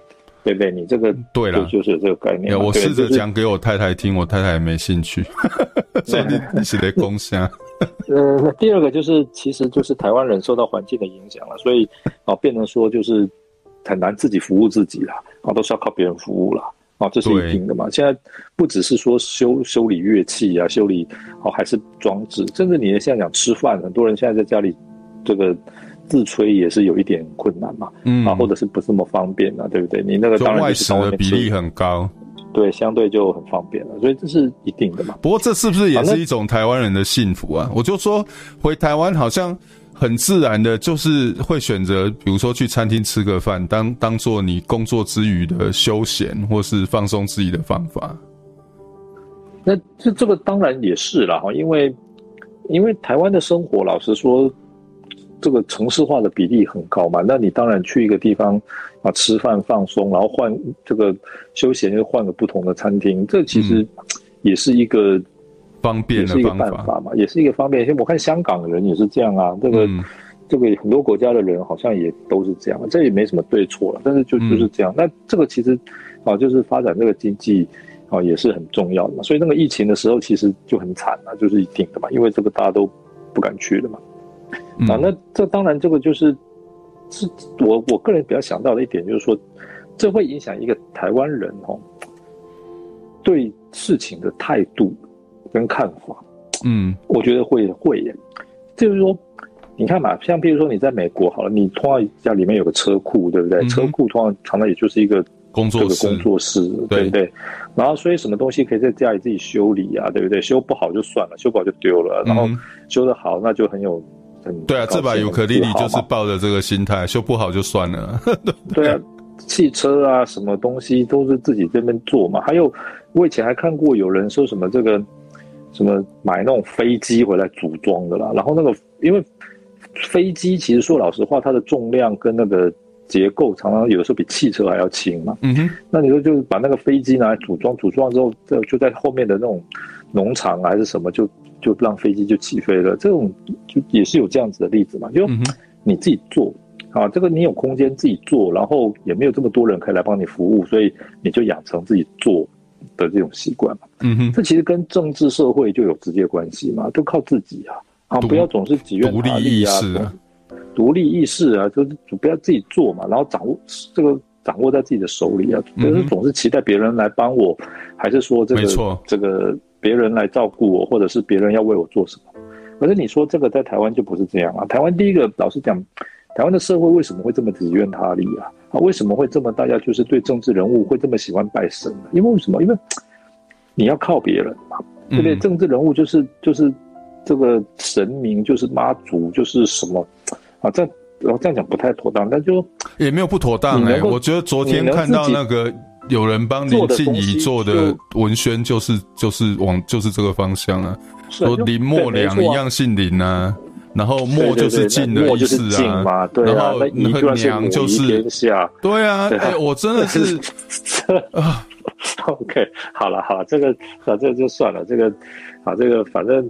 S2: 对不对？你这个对了，就是有这个概念。
S1: 我试着讲给我太太听，我太太也没兴趣。所以你你是得共享。
S2: 呃，那第二个就是，其实就是台湾人受到环境的影响了，所以啊，变成说就是很难自己服务自己了，啊，都是要靠别人服务啦。啊，这是一定的嘛。现在不只是说修修理乐器啊，修理哦，还是装置，甚至你现在讲吃饭，很多人现在在家里这个自炊也是有一点困难嘛。嗯，啊，或者是不是那么方便啊，对不对？你那个当然是
S1: 外食的比例很高，
S2: 对，相对就很方便了，所以这是一定的嘛。
S1: 不过这是不是也是一种台湾人的幸福啊？我就说回台湾好像。很自然的，就是会选择，比如说去餐厅吃个饭，当当做你工作之余的休闲或是放松自己的方法。
S2: 那这这个当然也是啦，哈，因为因为台湾的生活，老实说，这个城市化的比例很高嘛。那你当然去一个地方啊吃饭放松，然后换这个休闲又换个不同的餐厅，这其实也是一个。嗯
S1: 方便的
S2: 是一个办法嘛，也是一个方便。因为我看香港的人也是这样啊，这个、嗯、这个很多国家的人好像也都是这样，这也没什么对错了。但是就就是这样。嗯、那这个其实啊，就是发展这个经济啊，也是很重要的嘛。所以那个疫情的时候其实就很惨啊，就是一定的嘛，因为这个大家都不敢去了嘛。嗯、啊，那这当然这个就是是我我个人比较想到的一点，就是说这会影响一个台湾人哦对事情的态度。跟看法，嗯，我觉得会会耶，就是说，你看嘛，像比如说你在美国好了，你通常家里面有个车库，对不对？嗯、车库通常常常也就是一个
S1: 工作室，
S2: 工作室，对不对？然后所以什么东西可以在家里自己修理啊，对不对？修不好就算了，修不好就丢了，然后修得好那就很有很
S1: 对啊，这把尤克里里就是抱着这个心态，修不好就算了，
S2: 对啊，汽车啊什么东西都是自己这边做嘛。还有我以前还看过有人说什么这个。什么买那种飞机回来组装的啦，然后那个因为飞机其实说老实话，它的重量跟那个结构常常有的时候比汽车还要轻嘛。嗯哼，那你说就是把那个飞机拿来组装，组装之后就就在后面的那种农场还是什么，就就让飞机就起飞了。这种就也是有这样子的例子嘛，就你自己做啊，这个你有空间自己做，然后也没有这么多人可以来帮你服务，所以你就养成自己做。的这种习惯嘛，嗯哼，这其实跟政治社会就有直接关系嘛，都靠自己啊，啊，不要总是己愿他利啊，独立意识啊，就是不要自己做嘛，然后掌握这个掌握在自己的手里啊，就是总是期待别人来帮我，还是说这个这个别人来照顾我，或者是别人要为我做什么？可是你说这个在台湾就不是这样啊，台湾第一个老实讲，台湾的社会为什么会这么己怨他力啊？啊，为什么会这么大家就是对政治人物会这么喜欢拜神呢？因为为什么？因为你要靠别人嘛，对不对？政治人物就是就是这个神明，就是妈祖，就是什么啊？这样然后这样讲不太妥当，但就
S1: 也没有不妥当哎、欸。我觉得昨天看到那个有人帮林静怡做的文宣，就是就是往就是这个方向啊，说林默良一样姓林啊。然后墨就是静的意思啊，
S2: 对对对，
S1: 然后那个娘就是天 对啊，哎、欸，我真的是 啊
S2: ，OK，好了好了，这个反正就算了，这个啊这个反正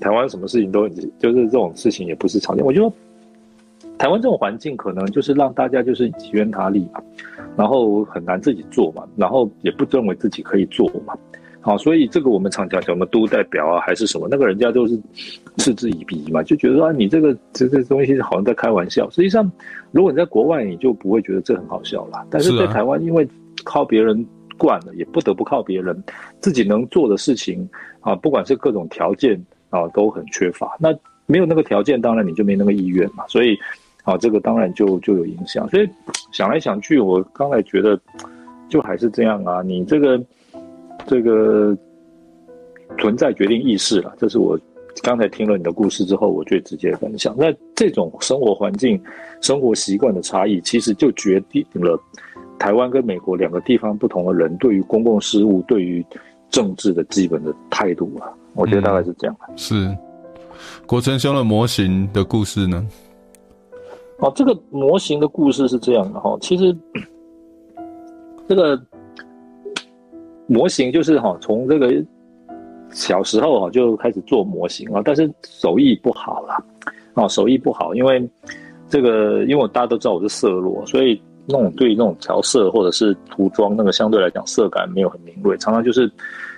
S2: 台湾什么事情都就是这种事情也不是常见，我觉得台湾这种环境可能就是让大家就是己怨他利嘛，然后很难自己做嘛，然后也不认为自己可以做嘛。好，所以这个我们常讲什么都代表啊，还是什么，那个人家都是嗤之以鼻嘛，就觉得说啊，你这个这这东西好像在开玩笑。实际上，如果你在国外，你就不会觉得这很好笑啦。但是在台湾，因为靠别人惯了，也不得不靠别人，自己能做的事情啊，不管是各种条件啊，都很缺乏。那没有那个条件，当然你就没那个意愿嘛。所以啊，这个当然就就有影响。所以想来想去，我刚才觉得就还是这样啊，你这个。这个存在决定意识了，这是我刚才听了你的故事之后，我最直接分享。那这种生活环境、生活习惯的差异，其实就决定了台湾跟美国两个地方不同的人对于公共事务、对于政治的基本的态度啊。我觉得大概是这样。
S1: 嗯、是国成兄的模型的故事呢？
S2: 哦，这个模型的故事是这样的哈，其实这个。模型就是哈，从这个小时候哈就开始做模型啊，但是手艺不好啦，啊，手艺不好，因为这个，因为我大家都知道我是色弱，所以那种对于那种调色或者是涂装那个相对来讲色感没有很敏锐，常常就是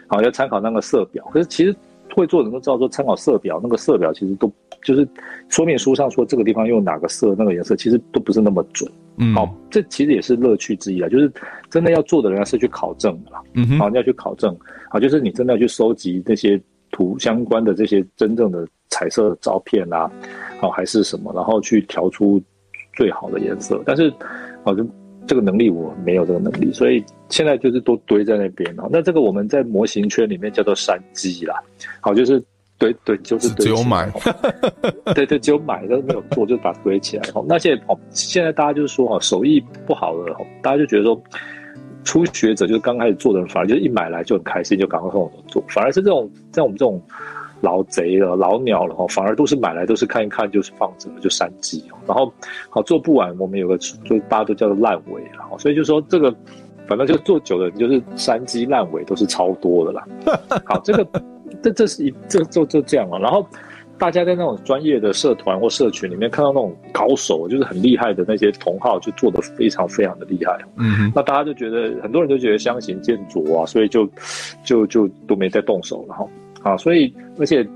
S2: 好要参考那个色表，可是其实会做的人都知道说参考色表，那个色表其实都就是说明书上说这个地方用哪个色那个颜色，其实都不是那么准。嗯，好，这其实也是乐趣之一啊，就是真的要做的人是去考证的啦。嗯哼，好，你要去考证，好，就是你真的要去收集那些图相关的这些真正的彩色的照片啊，好，还是什么，然后去调出最好的颜色。但是，好，就这个能力我没有这个能力，所以现在就是都堆在那边啊。那这个我们在模型圈里面叫做山鸡啦，好，就是。对对，就是堆
S1: 只有买，
S2: 对对，只有买，但是没有做，就把它堆起来。那现在哦，现在大家就是说哦，手艺不好的，大家就觉得说，初学者就是刚开始做的人，反而就是一买来就很开心，就赶快跟我做。反而是这种像我们这种老贼了、老鸟了哈，反而都是买来都是看一看，就是放着就山鸡。然后好做不完，我们有个就大家都叫做烂尾，然后所以就说这个，反正就做久了，你就是山鸡烂尾都是超多的啦。好，这个。这这是一这就就这样了，然后大家在那种专业的社团或社群里面看到那种高手，就是很厉害的那些同好，就做得非常非常的厉害。嗯哼，那大家就觉得很多人都觉得相形见拙啊，所以就就就都没再动手了哈。啊，所以而且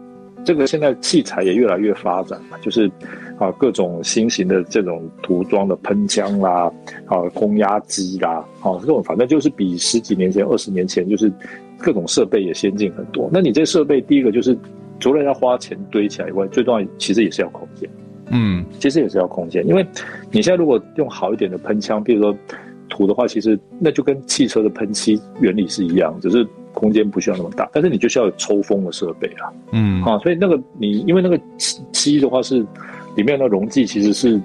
S2: 这个现在器材也越来越发展嘛，就是啊各种新型的这种涂装的喷枪啦，啊空压机啦，啊这种反正就是比十几年前、二十年前就是。各种设备也先进很多。那你这设备，第一个就是除了要花钱堆起来以外，最重要其实也是要空间。嗯，其实也是要空间，因为你现在如果用好一点的喷枪，比如说涂的话，其实那就跟汽车的喷漆原理是一样，只是空间不需要那么大，但是你就需要有抽风的设备啊。嗯，啊，所以那个你因为那个漆漆的话是里面的溶剂其实是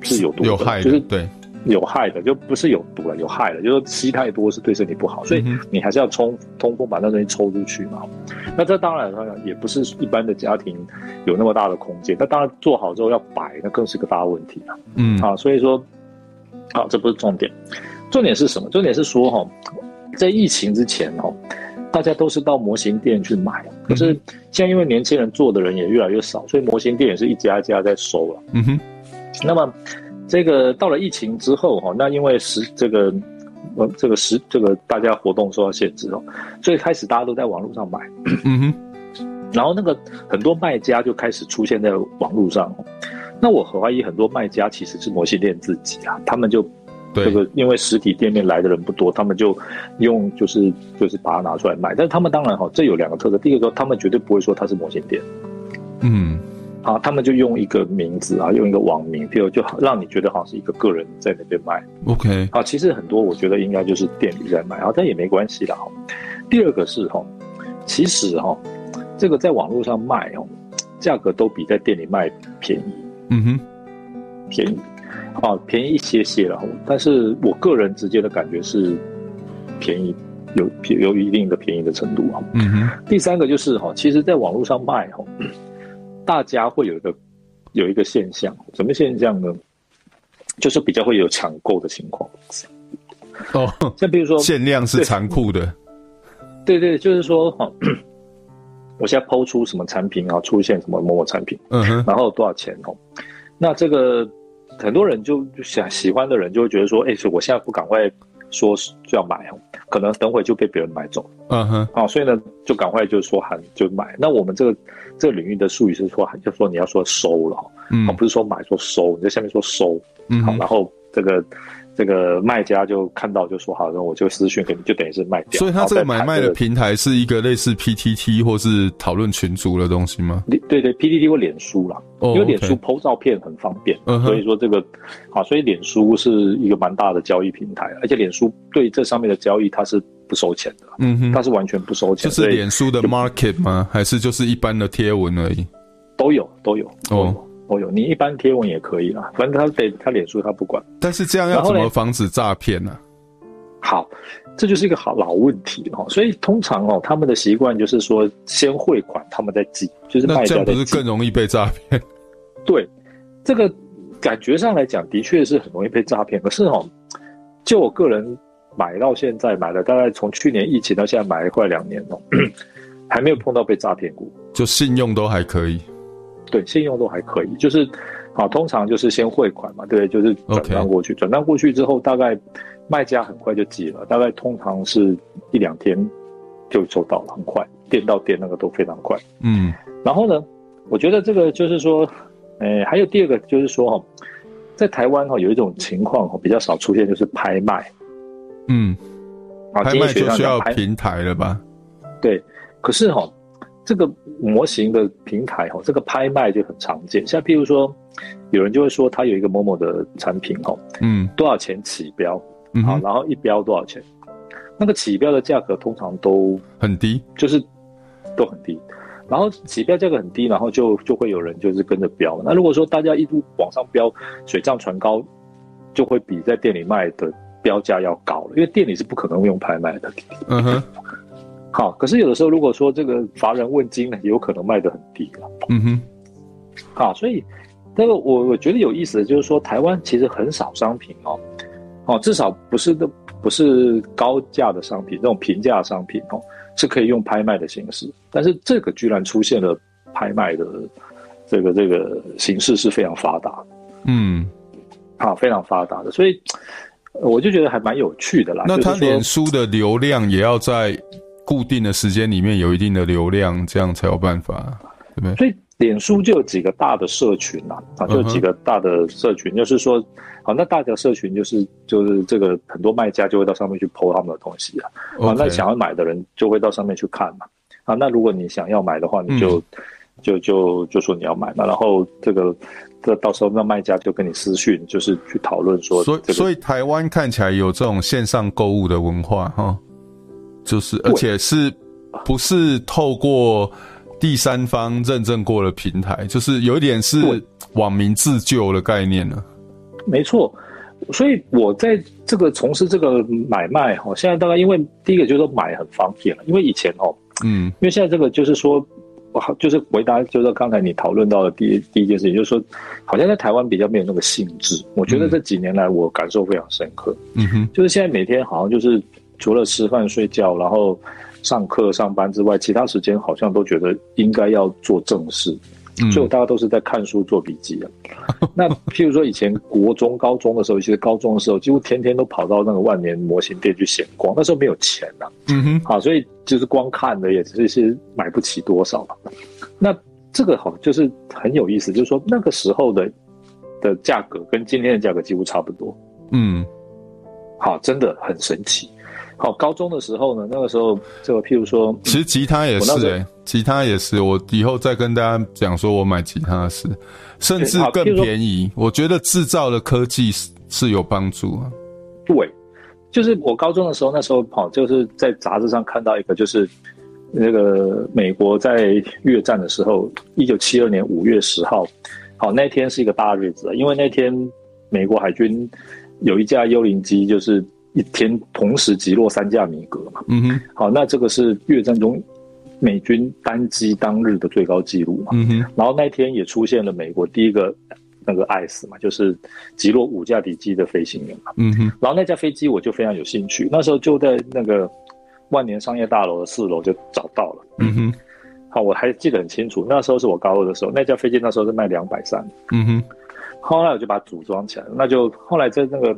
S2: 是有毒的，
S1: 有害的，
S2: 就是
S1: 对。
S2: 有害的就不是有毒了，有害的，就是说吸太多是对身体不好，所以你还是要冲通风把那东西抽出去嘛。那这当然也不是一般的家庭有那么大的空间，那当然做好之后要摆，那更是个大问题了。嗯，啊，所以说，啊，这不是重点，重点是什么？重点是说哈，在疫情之前哦，大家都是到模型店去买，可是现在因为年轻人做的人也越来越少，所以模型店也是一家一家在收了。嗯哼，那么。这个到了疫情之后哈，那因为实这个，呃，这个时这个大家活动受到限制哦，所以开始大家都在网络上买，嗯哼，然后那个很多卖家就开始出现在网络上，那我怀疑很多卖家其实是模型店自己啊，他们就这个因为实体店面来的人不多，他们就用就是就是把它拿出来卖，但是他们当然哈，这有两个特色，第一个说他们绝对不会说它是模型店，嗯。啊，他们就用一个名字啊，用一个网名，譬如就让你觉得好像是一个个人在那边卖。
S1: OK，
S2: 啊，其实很多我觉得应该就是店里在卖啊，但也没关系啦哈。第二个是哈，其实哈，这个在网络上卖哦，价格都比在店里卖便宜。
S1: 嗯哼，
S2: 便宜啊，便宜一些些了。但是我个人直接的感觉是便宜，有有一定的便宜的程度啊。
S1: 嗯哼。
S2: 第三个就是哈，其实在网络上卖哈。大家会有一个有一个现象，什么现象呢？就是比较会有抢购的情况。
S1: 哦，
S2: 像比如说
S1: 限量是残酷的。
S2: 对，对对，就是说哈，我现在抛出什么产品啊，出现什么某某产品，
S1: 嗯哼，
S2: 然后多少钱哦？那这个很多人就想喜欢的人就会觉得说，哎，我现在不赶快说就要买哦。可能等会就被别人买走，
S1: 嗯哼，
S2: 好，所以呢，就赶快就说喊就买。那我们这个这个领域的术语是说喊，就说你要说收了，嗯，不是说买说收，你在下面说收，嗯，好，然后这个。这个卖家就看到就说好，那我就私讯给你，就等于是卖掉。
S1: 所以他这个买卖的平台是一个类似 PTT 或是讨论群组的东西吗？
S2: 对对，PTT 或脸书啦，oh, 因为脸书 PO 照片很方便.所以说这个啊，所以脸书是一个蛮大的交易平台，而且脸书对这上面的交易它是不收钱的，嗯哼，它是完全不收钱。
S1: 就是脸书的 market 吗？还是就是一般的贴文而已？
S2: 都有，都有，哦。
S1: Oh.
S2: 哦哟，你一般贴文也可以啦，反正他得他脸书他不管。
S1: 但是这样要怎么防止诈骗呢？
S2: 好，这就是一个好老问题哦。所以通常哦，他们的习惯就是说先汇款，他们再寄，就是卖家。那这样不是
S1: 更容易被诈骗？
S2: 对，这个感觉上来讲，的确是很容易被诈骗。可是哦，就我个人买到现在买了，大概从去年疫情到现在买了快两年哦，还没有碰到被诈骗过，
S1: 就信用都还可以。
S2: 对，信用都还可以，就是，啊，通常就是先汇款嘛，对，就是转账过去，转账.过去之后，大概卖家很快就寄了，大概通常是一两天就收到了，很快，店到店那个都非常快。嗯，然后呢，我觉得这个就是说，呃，还有第二个就是说哈，在台湾哈有一种情况哈比较少出现，就是拍卖。
S1: 嗯，啊拍卖就需要平台了吧？
S2: 对，可是哈。这个模型的平台哈，这个拍卖就很常见。像譬如说，有人就会说他有一个某某的产品哈，嗯，多少钱起标，嗯，好，然后一标多少钱，那个起标的价格通常都
S1: 很低，
S2: 就是都很低。然后起标价格很低，然后就就会有人就是跟着标。那如果说大家一路往上标，水涨船高，就会比在店里卖的标价要高了，因为店里是不可能用拍卖的。嗯哼。好，可是有的时候，如果说这个乏人问津呢，也有可能卖得很低了。嗯哼。好，所以那个我我觉得有意思的就是说，台湾其实很少商品哦，哦，至少不是的，不是高价的商品，这种平价商品哦，是可以用拍卖的形式。但是这个居然出现了拍卖的这个这个形式是非常发达。嗯。好，非常发达的，所以我就觉得还蛮有趣的啦。
S1: 那他脸书的流量也要在。固定的时间里面有一定的流量，这样才有办法，对不对？
S2: 所以脸书就有几个大的社群啊，啊，就有几个大的社群，就是说，好，那大的社群就是就是这个很多卖家就会到上面去 po 他们的东西啊，啊，那想要买的人就会到上面去看嘛，啊，那如果你想要买的话，你就、嗯、就就就说你要买嘛，然后这个这到时候那卖家就跟你私讯，就是去讨论说、这个，
S1: 所以所以台湾看起来有这种线上购物的文化哈。就是，而且是不是透过第三方认证过的平台？就是有一点是网民自救的概念呢。
S2: 没错，所以我在这个从事这个买卖哈，现在大概因为第一个就是说买很方便了，因为以前哦，嗯，因为现在这个就是说，就是回答就是刚才你讨论到的第一第一件事情，就是说，好像在台湾比较没有那个性质。我觉得这几年来我感受非常深刻。嗯哼，就是现在每天好像就是。除了吃饭睡觉，然后上课上班之外，其他时间好像都觉得应该要做正事，嗯、所以大家都是在看书做笔记的。那譬如说以前国中、高中的时候，其实高中的时候几乎天天都跑到那个万年模型店去闲逛，那时候没有钱呐、啊，嗯哼，好，所以就是光看的也只是些买不起多少嘛。那这个好就是很有意思，就是说那个时候的的价格跟今天的价格几乎差不多，嗯，好，真的很神奇。好，高中的时候呢，那个时候，就譬如说，
S1: 其实吉他也是诶、欸，吉他也是，我以后再跟大家讲说我买吉他的事，甚至更便宜。我觉得制造的科技是是有帮助啊。
S2: 对，就是我高中的时候，那时候跑就是在杂志上看到一个，就是那个美国在越战的时候，一九七二年五月十号，好，那天是一个大日子，因为那天美国海军有一架幽灵机，就是。一天同时击落三架米格嘛，嗯哼，好，那这个是越战中美军单机当日的最高纪录嘛，嗯哼，然后那一天也出现了美国第一个那个艾斯嘛，就是击落五架敌机的飞行员嘛，嗯哼，然后那架飞机我就非常有兴趣，那时候就在那个万年商业大楼的四楼就找到了，嗯哼，好，我还记得很清楚，那时候是我高二的时候，那架飞机那时候是卖两百三，嗯哼，后来我就把它组装起来，那就后来在那个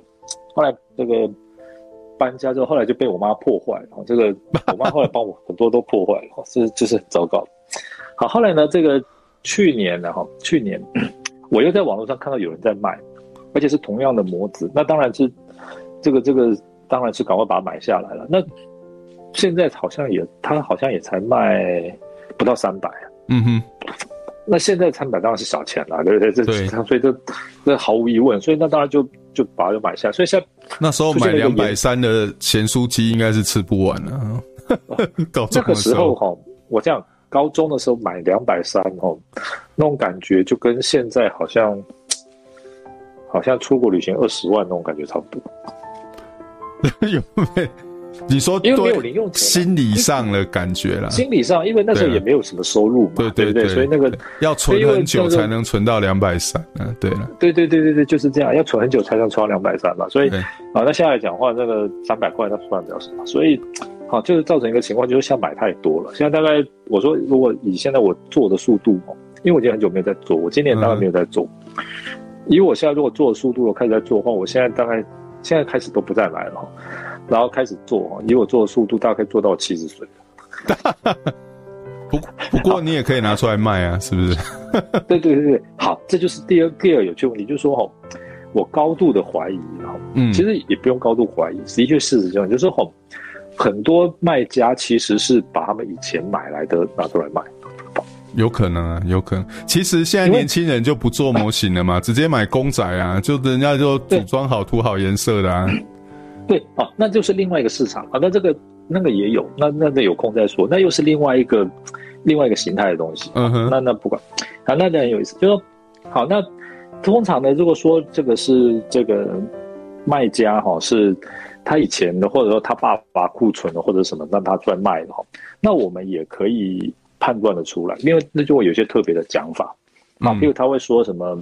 S2: 后来这个。搬家之后，后来就被我妈破坏了。这个 我妈后来帮我很多都破坏了，这就是很糟糕。好，后来呢，这个去年呢，哈，去年我又在网络上看到有人在卖，而且是同样的模子。那当然是这个这个，当然是赶快把它买下来了。那现在好像也，他好像也才卖不到三百。嗯哼。那现在三百当然是小钱了，对不对？这对，所以这这毫无疑问。所以那当然就就把它就买下。所以现在。
S1: 那时候买两百三的咸酥鸡应该是吃不完了。
S2: 这个时候哈，我这样高中的时候买两百三哦，那种感觉就跟现在好像好像出国旅行二十万那种感觉差不多。
S1: 有没？你说
S2: 因为没有零用钱，
S1: 心理上的感觉了。
S2: 心理上，因为那时候也没有什么收入嘛，对对对，所以那个
S1: 要存很久才能存到两百三。嗯，对了，
S2: 对对对对对，就是这样，要存很久才能存到两百三嘛。所以啊，那现在来讲的话，那个三百块那算不了什么。所以好，就是造成一个情况，就是像买太多了。现在大概我说，如果以现在我做的速度哦，因为我已经很久没有在做，我今年大概没有在做。以我现在如果做的速度，我开始在做的话，我现在大概现在开始都不再买了。然后开始做，以我做的速度，大概做到七十岁。
S1: 不不过你也可以拿出来卖啊，是不是？
S2: 对对对对，好，这就是第二第二有趣问题，就是说哈，我高度的怀疑，哈嗯，其实也不用高度怀疑，的确事实上就是说哈，很多卖家其实是把他们以前买来的拿出来卖，
S1: 有可能啊，有可能。其实现在年轻人就不做模型了嘛，直接买公仔啊，就人家就组装好涂好颜色的啊。
S2: 对，哦，那就是另外一个市场啊。那这个那个也有，那那那有空再说。那又是另外一个另外一个形态的东西。嗯哼。那那不管，啊，那这很有意思。就说好，那通常呢，如果说这个是这个卖家哈，是他以前的，或者说他爸爸库存的，或者什么让他出来卖的哈，那我们也可以判断的出来，因为那就会有些特别的讲法啊，比如他会说什么。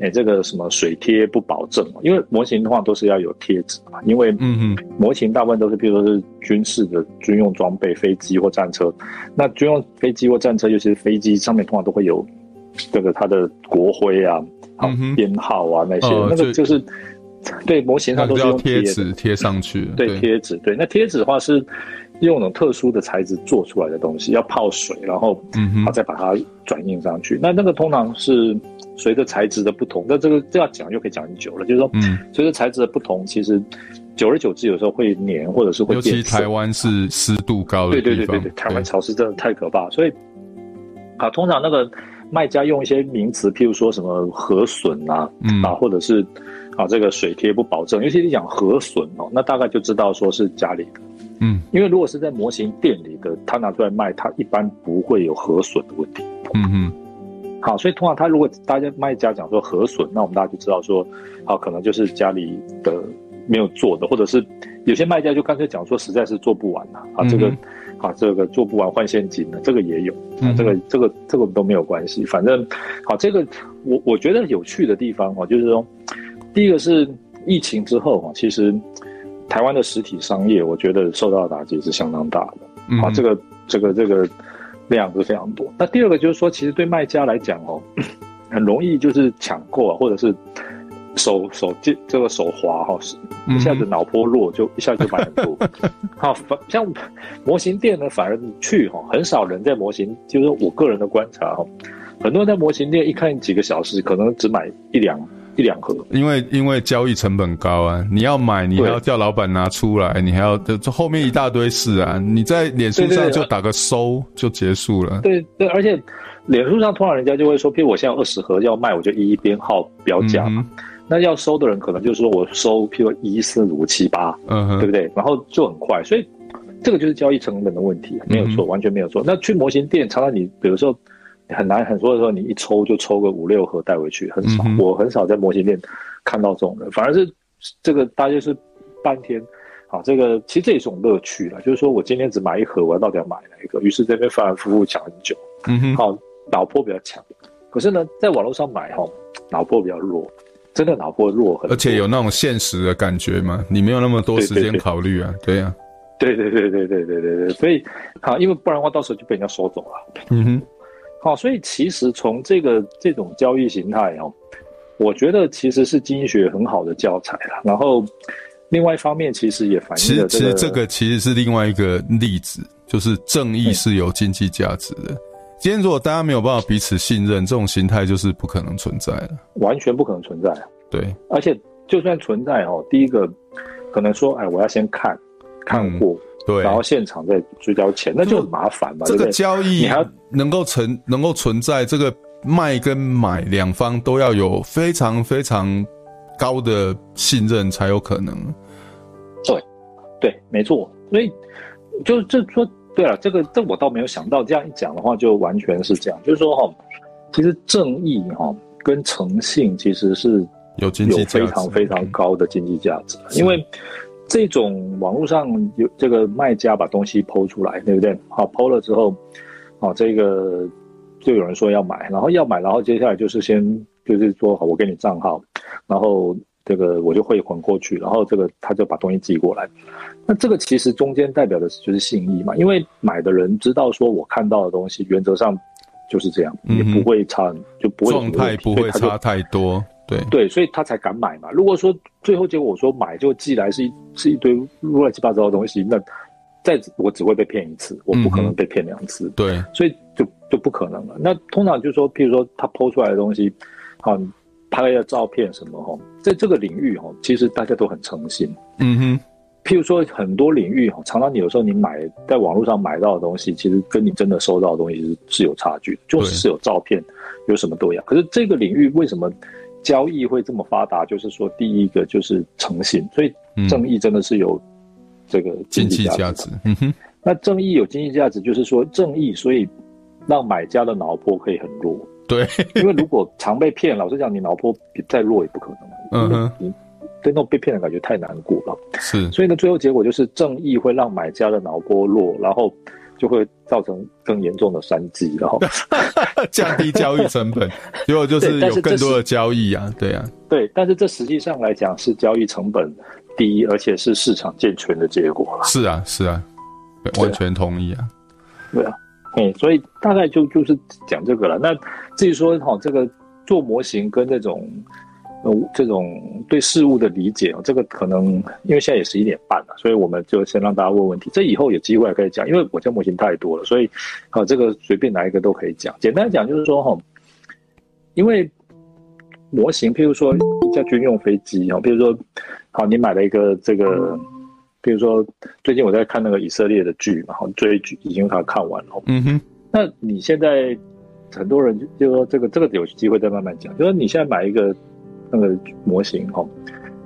S2: 哎、欸，这个什么水贴不保证，因为模型的话都是要有贴纸嘛。因为嗯嗯，模型大部分都是，比如说是军事的军用装备，飞机或战车。那军用飞机或战车，尤其是飞机上面通常都会有这个它的国徽啊、好编号啊那些，嗯、那个就是对模型上都是用贴纸
S1: 贴上去。
S2: 对贴纸，对那贴纸的话是用那种特殊的材质做出来的东西，要泡水，然后嗯哼，再把它转印上去。那那个通常是。随着材质的不同，那这个这要讲又可以讲很久了。就是说，嗯，随着材质的不同，其实久而久之，有时候会黏，或者是会
S1: 变其台湾是湿度高的地方，
S2: 对对对对对，台湾潮湿真的太可怕。所以，啊，通常那个卖家用一些名词，譬如说什么核损啊，嗯啊，或者是啊这个水贴不保证，尤其是讲核损哦，那大概就知道说是家里的，嗯，因为如果是在模型店里的，他拿出来卖，他一般不会有核损的问题。嗯哼。好，所以通常他如果大家卖家讲说核损，那我们大家就知道说，好，可能就是家里的没有做的，或者是有些卖家就干脆讲说实在是做不完了，啊，这个，啊，这个做不完换现金的，这个也有，啊，这个这个这个都没有关系，反正好，这个我我觉得有趣的地方哦，就是说，第一个是疫情之后啊，其实台湾的实体商业，我觉得受到的打击是相当大的，啊，这个这个这个。量是非常多。那第二个就是说，其实对卖家来讲哦，很容易就是抢购啊，或者是手手这这个手滑哈，一下子脑波弱就一下就买很多。好，反像模型店呢，反而你去哈，很少人在模型，就是我个人的观察哈，很多人在模型店一看几个小时，可能只买一两一两盒，
S1: 因为因为交易成本高啊，你要买，你还要叫老板拿出来，你还要这这后面一大堆事啊，你在脸书上就打个收就结束了。
S2: 对对，而且脸书上通常人家就会说，譬如我现在有二十盒要卖，我就一一编号标价嘛。嗯、那要收的人可能就是说我收，譬如一四五七八，嗯哼，对不对？然后就很快，所以这个就是交易成本的问题，没有错，嗯、完全没有错。那去模型店，常常你比如说。很难很多的时候，你一抽就抽个五六盒带回去，很少。嗯、我很少在模型店看到这种人，反而是这个大家是半天。好，这个其实这也是一种乐趣了，就是说我今天只买一盒，我要到底要买哪一个？于是这边反反复复讲很久。嗯哼，好，脑波比较强，可是呢，在网络上买哈，脑波比较弱，真的脑波弱很。而且
S1: 有那种现实的感觉吗？你没有那么多时间考虑啊，对呀。
S2: 对对对对对对对对，所以好，因为不然的话，到时候就被人家收走了。嗯哼。好，所以其实从这个这种交易形态哦，我觉得其实是经济学很好的教材了。然后，另外一方面其实也反映了、这个、其实其实这个
S1: 其实是另外一个例子，就是正义是有经济价值的。嗯、今天如果大家没有办法彼此信任，这种形态就是不可能存在的，
S2: 完全不可能存在。
S1: 对，
S2: 而且就算存在哦，第一个可能说，哎，我要先看看货。嗯对，然后现场再追交钱，那就很麻烦嘛。
S1: 这个交易你还能够存能够存在，这个卖跟买两方都要有非常非常高的信任才有可能。
S2: 对，对，没错。所以就就说对了，这个这我倒没有想到，这样一讲的话，就完全是这样。就是说哈，其实正义哈跟诚信其实是有经济有非常非常高的经济价值，因为。这种网络上有这个卖家把东西抛出来，对不对？好，抛了之后，好，这个就有人说要买，然后要买，然后接下来就是先就是说好，我给你账号，然后这个我就汇款过去，然后这个他就把东西寄过来。那这个其实中间代表的就是信义嘛，因为买的人知道说我看到的东西原则上就是这样，也不会差，就不会
S1: 状态不会差太多。对
S2: 对，所以他才敢买嘛。如果说最后结果我说买就寄来是一是一堆乱七八糟的东西，那再我只会被骗一次，我不可能被骗两次。
S1: 嗯、对，
S2: 所以就就不可能了。那通常就是说，譬如说他 PO 出来的东西，好拍的照片什么哈，在这个领域哈，其实大家都很诚信。嗯哼，譬如说很多领域哈，常常你有时候你买在网络上买到的东西，其实跟你真的收到的东西是是有差距，就是是有照片，有什么都一样。可是这个领域为什么？交易会这么发达，就是说，第一个就是诚信，所以正义真的是有这个经济价值。嗯哼，那正义有经济价值，就是说正义，所以让买家的脑波可以很弱。
S1: 对，
S2: 因为如果常被骗，老实讲，你脑波再弱也不可能。嗯哼，你对那种被骗的感觉太难过了。
S1: 是，
S2: 所以呢，最后结果就是正义会让买家的脑波弱，然后。就会造成更严重的商机，然 后
S1: 降低交易成本，结果就是有更多的交易啊，对啊，
S2: 对，但是这实际上来讲是交易成本低，而且是市场健全的结果了。
S1: 是啊，是啊，完全同意啊。
S2: 对啊，嗯，所以大概就就是讲这个了。那至于说哈，这个做模型跟那种。呃，这种对事物的理解，这个可能因为现在也十一点半了，所以我们就先让大家问问题。这以后有机会还可以讲，因为我家模型太多了，所以啊，这个随便哪一个都可以讲。简单讲就是说哈，因为模型，譬如说一架军用飞机哈，譬如说好，你买了一个这个，譬如说最近我在看那个以色列的剧嘛，追剧已经把它看完了。嗯哼，那你现在很多人就说这个这个有机会再慢慢讲，就说你现在买一个。那个模型哈，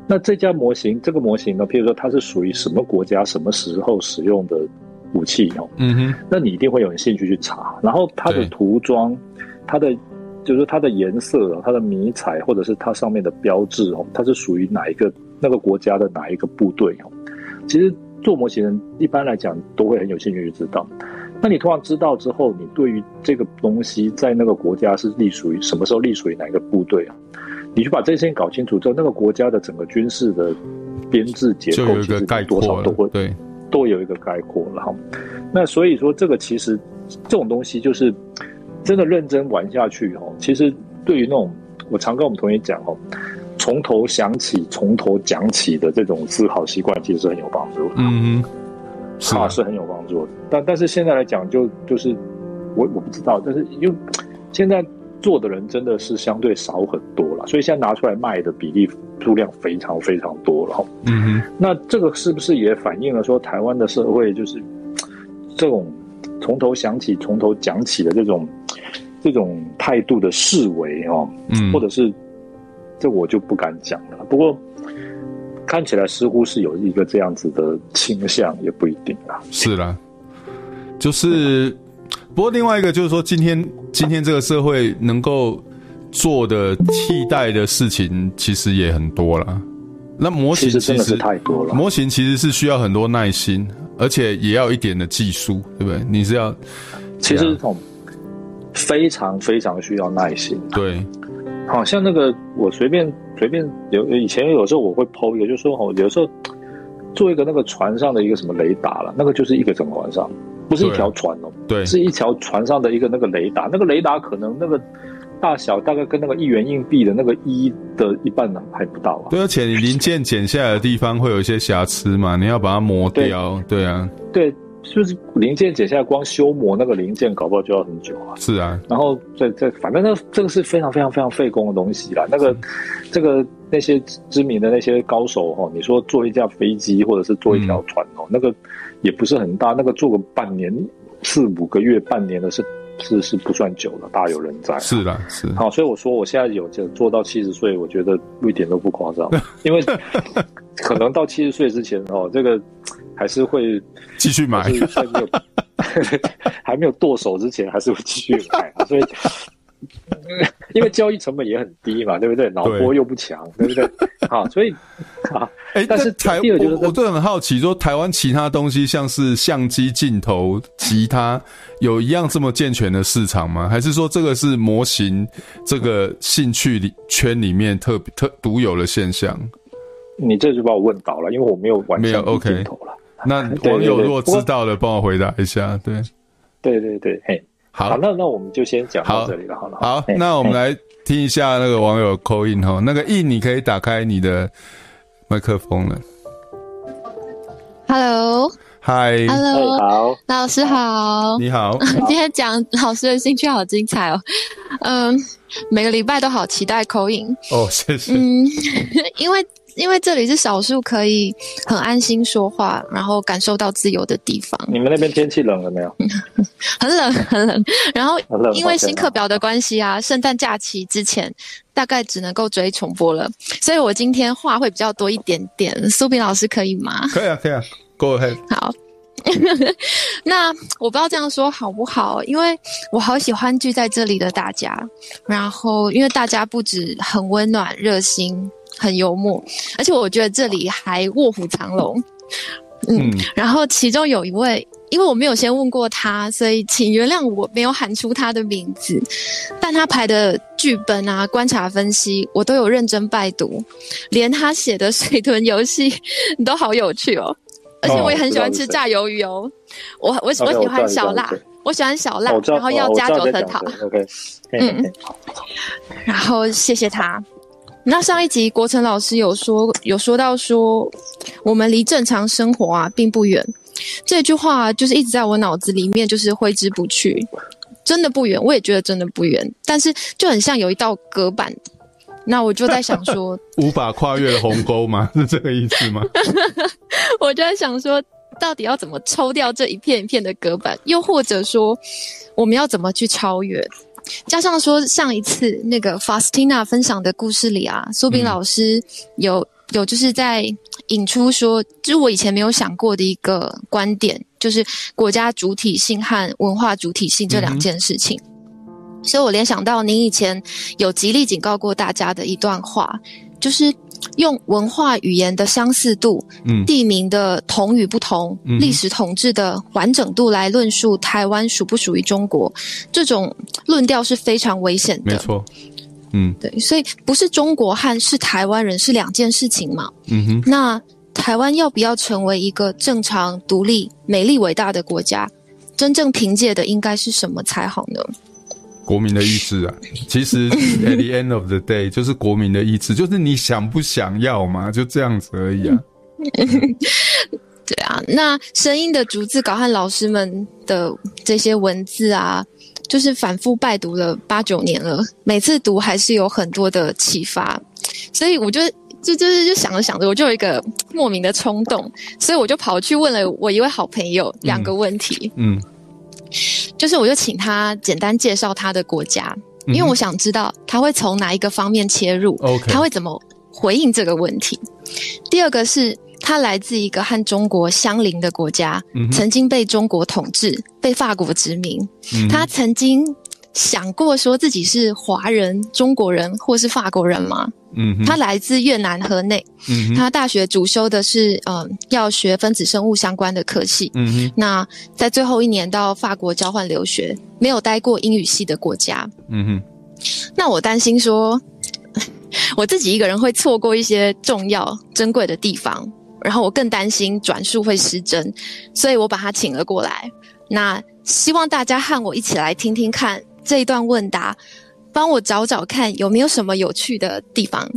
S2: 那这家模型，这个模型呢，譬如说它是属于什么国家、什么时候使用的武器哦，嗯哼，那你一定会有兴趣去查。然后它的涂装，它的就是它的颜色、它的迷彩，或者是它上面的标志哦，它是属于哪一个那个国家的哪一个部队哦？其实做模型人一般来讲都会很有兴趣去知道。那你突然知道之后，你对于这个东西在那个国家是隶属于什么时候隶属于哪一个部队啊？你去把这些搞清楚之后，那个国家的整个军事的编制结构，其实多少都会对，都有一个概括了哈。那所以说，这个其实这种东西就是真的认真玩下去哦。其实对于那种我常跟我们同学讲哦，从头想起、从头讲起的这种思考习惯，其实是很有帮助的。嗯，是啊，是很有帮助的。但但是现在来讲，就就是我我不知道，但是因为现在。做的人真的是相对少很多了，所以现在拿出来卖的比例数量非常非常多了。
S1: 嗯哼，
S2: 那这个是不是也反映了说台湾的社会就是这种从头想起、从头讲起的这种这种态度的式微哦？嗯，或者是这我就不敢讲了。不过看起来似乎是有一个这样子的倾向，也不一定啦。
S1: 是啦，就是。不过另外一个就是说，今天今天这个社会能够做的替代的事情，其实也很多了。那模型其实，
S2: 真的是太多了。
S1: 模型其实是需要很多耐心，而且也要一点的技术，对不对？你是要，
S2: 其实非常非常需要耐心。
S1: 对，
S2: 好像那个我随便随便有以前有时候我会一个，就是说哦，有时候做一个那个船上的一个什么雷达了，那个就是一个整个晚上。不是一条船哦，
S1: 对，
S2: 是一条船上的一个那个雷达，那个雷达可能那个大小大概跟那个一元硬币的那个一的一半呢还不到啊。
S1: 对，而且你零件剪下来的地方会有一些瑕疵嘛，你要把它磨掉，对，对啊，
S2: 对，就是零件剪下来光修磨那个零件，搞不好就要很久啊。
S1: 是啊，
S2: 然后这这反正那这个是非常非常非常费工的东西啦。那个这个那些知名的那些高手哈，你说做一架飞机或者是做一条船哦，嗯，那个。也不是很大，那个做个半年、四五个月、半年的是是是不算久了，大有人在。
S1: 是的，是。
S2: 好，所以我说我现在有这做到七十岁，我觉得一点都不夸张，因为 可能到七十岁之前哦，这个还是会
S1: 继续买，
S2: 还没有 还没有剁手之前，还是会继续买，所以。因为交易成本也很低嘛，对不对？脑波又不强，对不对？好，所以 啊，哎、欸，
S1: 但是台我我就很好奇，说台湾其他东西，像是相机镜头、吉他，有一样这么健全的市场吗？还是说这个是模型这个兴趣里圈里面特别特独有的现象？
S2: 你这就把我问倒了，因为我没有玩相机镜头了。
S1: 那网友如果知道了，帮我回答一下。对，
S2: 对对对，嘿。好，好，那那我们就先讲到这里了，好了。
S1: 好，那我们来听一下那个网友 call in 哈，那个 in 你可以打开你的麦克风了。
S2: Hello，Hi，Hello，好，
S4: 老师好，
S1: 你好。
S4: 今天讲老师的兴趣好精彩哦，嗯，每个礼拜都好期待 call in。
S1: 哦，谢谢。
S4: 嗯，因为。因为这里是少数可以很安心说话，然后感受到自由的地方。
S2: 你们那边天气冷了没有？
S4: 很冷，很冷。然后因为新课表的关系啊，圣诞假期之前大概只能够追重播了，所以我今天话会比较多一点点。苏炳老师可以吗？
S1: 可以啊，可以啊，Go ahead。
S4: 好，那我不知道这样说好不好，因为我好喜欢聚在这里的大家，然后因为大家不止很温暖、热心。很幽默，而且我觉得这里还卧虎藏龙，嗯，嗯，然后其中有一位，因为我没有先问过他，所以请原谅我没有喊出他的名字，但他排的剧本啊、观察分析，我都有认真拜读，连他写的水豚游戏都好有趣哦，而且我也很喜欢吃炸鱿鱼哦，我我我喜欢小辣，我喜欢小辣，然后要加九层塔
S2: ，OK，
S4: 嗯，然后谢谢他。那上一集国成老师有说有说到说，我们离正常生活啊并不远，这句话就是一直在我脑子里面就是挥之不去，真的不远，我也觉得真的不远，但是就很像有一道隔板，那我就在想说，
S1: 无法跨越的鸿沟吗？是这个意思吗？
S4: 我就在想说，到底要怎么抽掉这一片一片的隔板，又或者说，我们要怎么去超越？加上说，上一次那个 Faustina 分享的故事里啊，苏炳老师有、嗯、有就是在引出说，就是我以前没有想过的一个观点，就是国家主体性和文化主体性这两件事情。嗯、所以我联想到您以前有极力警告过大家的一段话，就是。用文化语言的相似度、嗯，地名的同与不同、嗯、历史统治的完整度来论述台湾属不属于中国，这种论调是非常危险的。
S1: 没错，嗯，
S4: 对，所以不是中国和是台湾人是两件事情嘛。
S1: 嗯哼，
S4: 那台湾要不要成为一个正常、独立、美丽、伟大的国家？真正凭借的应该是什么才好呢？
S1: 国民的意志啊，其实 at the end of the day 就是国民的意志，就是你想不想要嘛，就这样子而已啊。
S4: 对啊，那声音的逐字稿和老师们的这些文字啊，就是反复拜读了八九年了，每次读还是有很多的启发，所以我就就就是就想着想着，我就有一个莫名的冲动，所以我就跑去问了我一位好朋友两个问题，嗯，嗯就是我就请他简单介绍他的国家，因为我想知道他会从哪一个方面切入他会怎么回应这个问题。第二个是。他来自一个和中国相邻的国家，嗯、曾经被中国统治，被法国殖民。嗯、他曾经想过说自己是华人、中国人或是法国人吗？嗯，他来自越南河内。嗯，他大学主修的是嗯要学分子生物相关的科系。嗯，那在最后一年到法国交换留学，没有待过英语系的国家。嗯哼，那我担心说，我自己一个人会错过一些重要珍贵的地方。然后我更担心转述会失真，所以我把他请了过来。那希望大家和我一起来听听看这一段问答，帮我找找看有没有什么有趣的地方。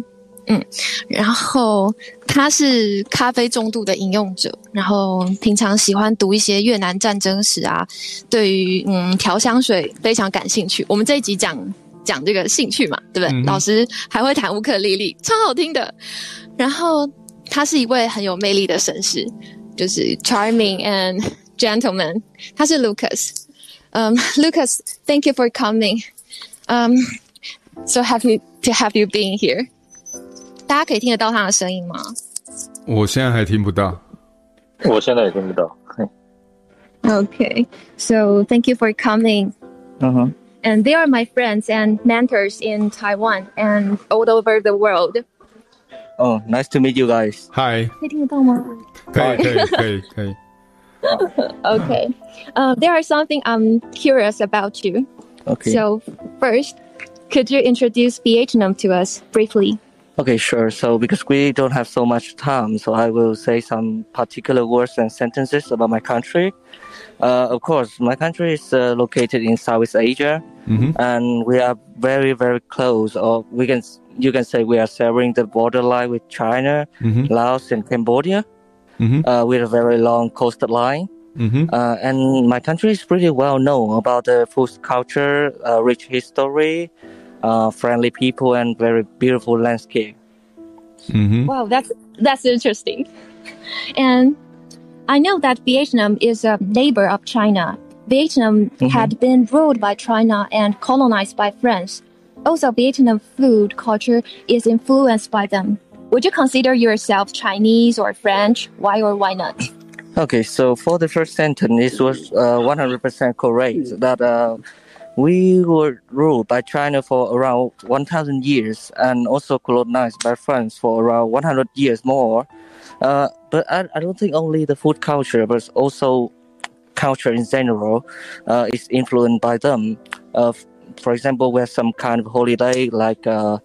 S4: 嗯，然后他是咖啡重度的饮用者，然后平常喜欢读一些越南战争史啊，对于嗯调香水非常感兴趣。我们这一集讲讲这个兴趣嘛，对不对？嗯、老师还会弹乌克丽丽，超好听的。然后。他是一位很有魅力的绅士，就是 charming and gentleman。他是 Lucas。嗯、um,，Lucas，thank you for coming。嗯、um,，so happy to have you being here。大家可以听得到他的声音吗？
S1: 我现在还听不到。
S2: 我现在也听不到。
S4: Okay, so thank you for coming.
S2: Uh-huh.
S4: And they are my friends and mentors in Taiwan and all over the world.
S5: Oh, nice to meet you guys.
S1: Hi.
S4: 可以听得到吗？
S1: 可以，可以，可以，可以。
S4: Okay. Uh, there are something I'm curious about you.
S5: Okay.
S4: So first, could you introduce Vietnam to us briefly?
S5: Okay, sure. So because we don't have so much time, so I will say some particular words and sentences about my country. Uh, of course, my country is uh, located in Southeast Asia, mm-hmm. and we are very, very close, or we can you can say we are sharing the borderline with China, mm-hmm. Laos, and Cambodia, mm-hmm. uh, with a very long coastline. Mm-hmm. Uh, and my country is pretty well known about the food culture, uh, rich history, uh, friendly people, and very beautiful landscape.
S4: Mm-hmm. Wow, that's that's interesting. And I know that Vietnam is a neighbor of China. Vietnam mm-hmm. had been ruled by China and colonized by France also Vietnam food culture is influenced by them. Would you consider yourself Chinese or French? Why or why not?
S5: Okay, so for the first sentence, it was uh, 100% correct that uh, we were ruled by China for around 1,000 years and also colonized by France for around 100 years more. Uh, but I, I, don't think only the food culture, but also culture in general uh, is influenced by them. Uh, for example, we have some kind of holiday like uh,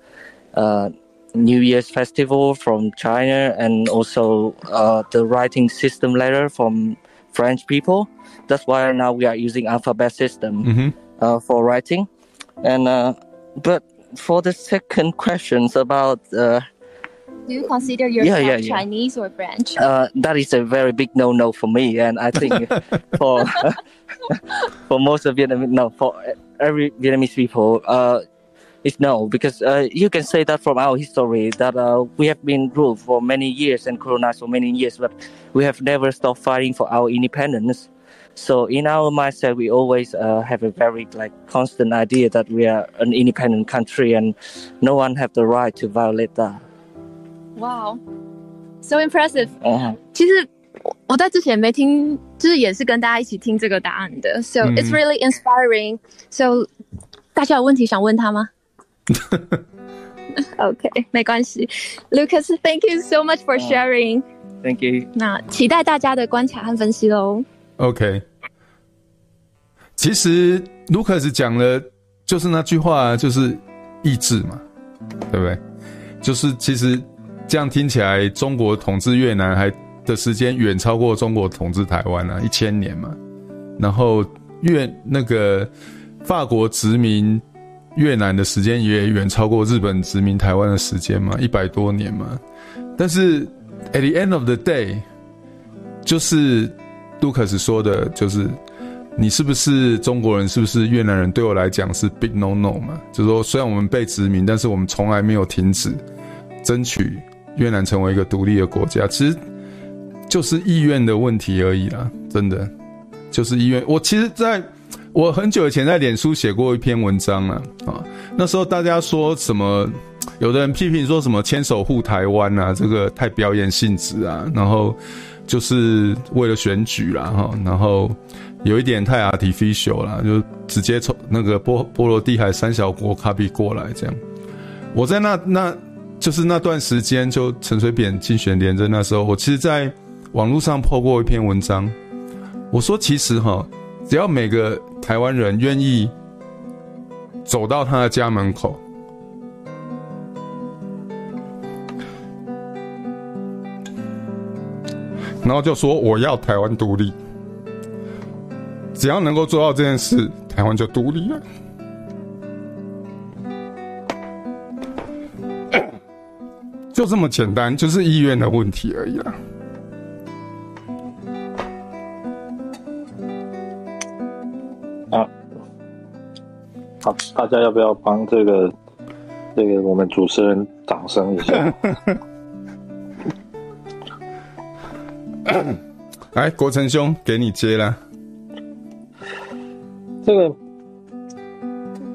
S5: New Year's festival from China, and also uh, the writing system letter from French people. That's why now we are using alphabet system mm-hmm. Uh, for writing. And uh, but for the second questions about
S4: uh, do you consider yourself yeah, yeah, yeah. Chinese or French?
S5: Uh, that is a very big no-no for me, and I think for for most of Vietnamese, no, for every Vietnamese people, uh, it's no, because uh, you can say that from our history that uh, we have been ruled for many years and colonized for many years, but we have never stopped fighting for our independence. So in our mindset, we always uh, have a very like constant idea that we are an independent country and no one have the right to violate that.
S4: Wow, so impressive. Uh-huh. 其实我在之前没听，就是也是跟大家一起听这个答案的，so it's really inspiring. So 大家有问题想问他吗 OK，没关系。Lucas，thank you so much for sharing.
S5: Thank you.
S4: 那期待大家的观察和分析喽。
S1: OK，其实 Lucas 讲了，就是那句话，就是意志嘛，对不对？就是其实这样听起来，中国统治越南还。的时间远超过中国统治台湾啊，一千年嘛。然后越那个法国殖民越南的时间也远超过日本殖民台湾的时间嘛，一百多年嘛。但是 at the end of the day，就是杜克斯说的，就是你是不是中国人？是不是越南人？对我来讲是 big no no 嘛。就是说，虽然我们被殖民，但是我们从来没有停止争取越南成为一个独立的国家。其实就是意愿的问题而已啦，真的就是意愿。我其实在我很久以前在脸书写过一篇文章了啊，那时候大家说什么？有的人批评说什么牵手护台湾啊，这个太表演性质啊，然后就是为了选举啦哈，然后有一点太 artificial 啦，就直接从那个波波罗的海三小国卡比过来这样。我在那那就是那段时间，就陈水扁竞选连任那时候，我其实在网络上破过一篇文章，我说其实哈，只要每个台湾人愿意走到他的家门口。然后就说我要台湾独立，只要能够做到这件事，台湾就独立了。就这么简单，就是意愿的问题而已啦。
S2: 家要不要帮这个这个我们主持人掌声一下？
S1: 来，国成兄，给你接了。
S2: 这个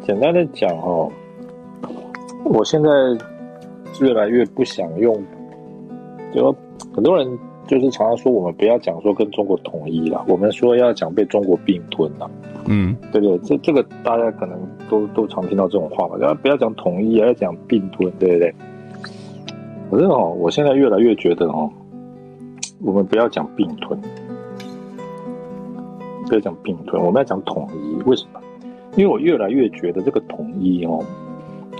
S2: 简单的讲哦，我现在越来越不想用，就很多人就是常常说我们不要讲说跟中国统一了，我们说要讲被中国并吞了。嗯，对不对？这这个大家可能都都常听到这种话嘛，要不要讲统一，要讲并吞，对不对？可是哦，我现在越来越觉得哦。我们不要讲并吞，不要讲并吞，我们要讲统一。为什么？因为我越来越觉得这个统一哦，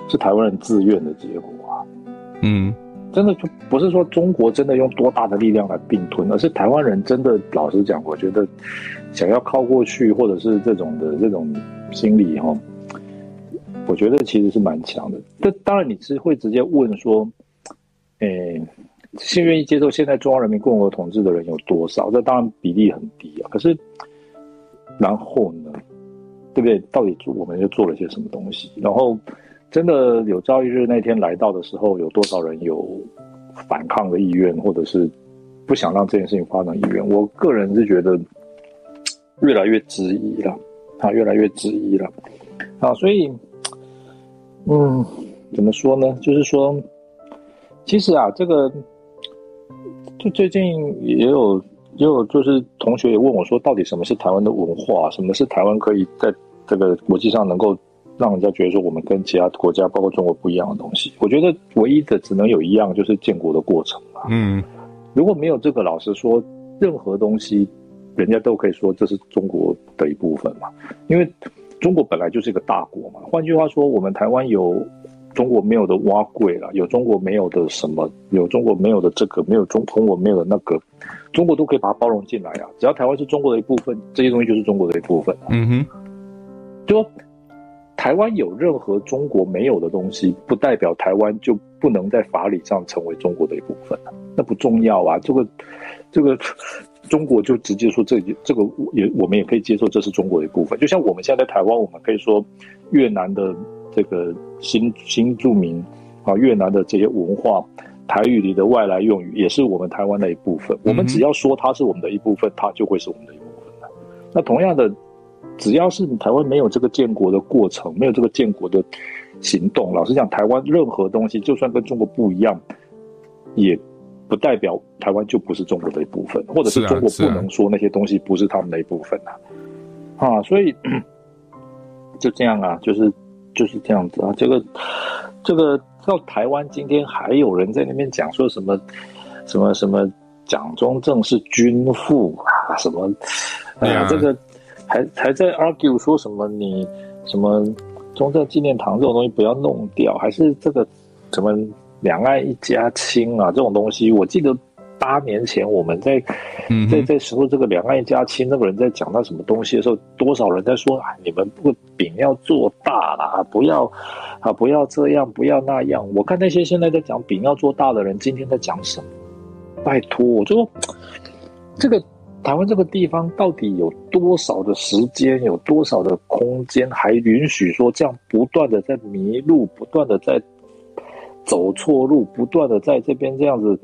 S2: 是台湾人自愿的结果啊。嗯，真的就不是说中国真的用多大的力量来并吞，而是台湾人真的老实讲，我觉得想要靠过去，或者是这种的这种心理哈，我觉得其实是蛮强的。这当然你是会直接问说，诶。先愿意接受现在中华人民共和国统治的人有多少？这当然比例很低啊。可是，然后呢，对不对？到底我们又做了些什么东西？然后，真的有朝一日那天来到的时候，有多少人有反抗的意愿，或者是不想让这件事情发生意愿？我个人是觉得越来越质疑了，啊，越来越质疑了，啊，所以，嗯，怎么说呢？就是说，其实啊，这个。就最近也有也有，就是同学也问我说，到底什么是台湾的文化？什么是台湾可以在这个国际上能够让人家觉得说我们跟其他国家，包括中国不一样的东西？我觉得唯一的只能有一样，就是建国的过程嘛。嗯，如果没有这个，老实说，任何东西人家都可以说这是中国的一部分嘛，因为中国本来就是一个大国嘛。换句话说，我们台湾有。中国没有的碗粿了，有中国没有的什么，有中国没有的这个，没有中中国没有的那个，中国都可以把它包容进来啊！只要台湾是中国的一部分，这些东西就是中国的一部分。嗯哼，就说台湾有任何中国没有的东西，不代表台湾就不能在法理上成为中国的一部分，那不重要啊！这个这个中国就直接说这这个也我们也可以接受，这是中国的一部分。就像我们现在在台湾，我们可以说越南的。这个新新住民啊，越南的这些文化，台语里的外来用语，也是我们台湾的一部分。我们只要说它是我们的一部分，它就会是我们的一部分。那同样的，只要是你台湾没有这个建国的过程，没有这个建国的行动，老实讲，台湾任何东西，就算跟中国不一样，也不代表台湾就不是中国的一部分，或者是中国不能说那些东西不是他们的一部分啊。啊，所以就这样啊，就是。就是这样子啊，这个，这个到台湾今天还有人在那边讲说什么，什么什么蒋中正是军父啊，什么，哎呀，这个还还在 argue 说什么你什么中正纪念堂这种东西不要弄掉，还是这个什么两岸一家亲啊这种东西，我记得。八年前我们在在在时候这个两岸一家亲那个人在讲到什么东西的时候，多少人在说啊，你们不饼要做大啦，不要啊，不要这样，不要那样。我看那些现在在讲饼要做大的人，今天在讲什么？拜托，我就这个台湾这个地方到底有多少的时间，有多少的空间，还允许说这样不断的在迷路，不断的在走错路，不断的在这边这样子，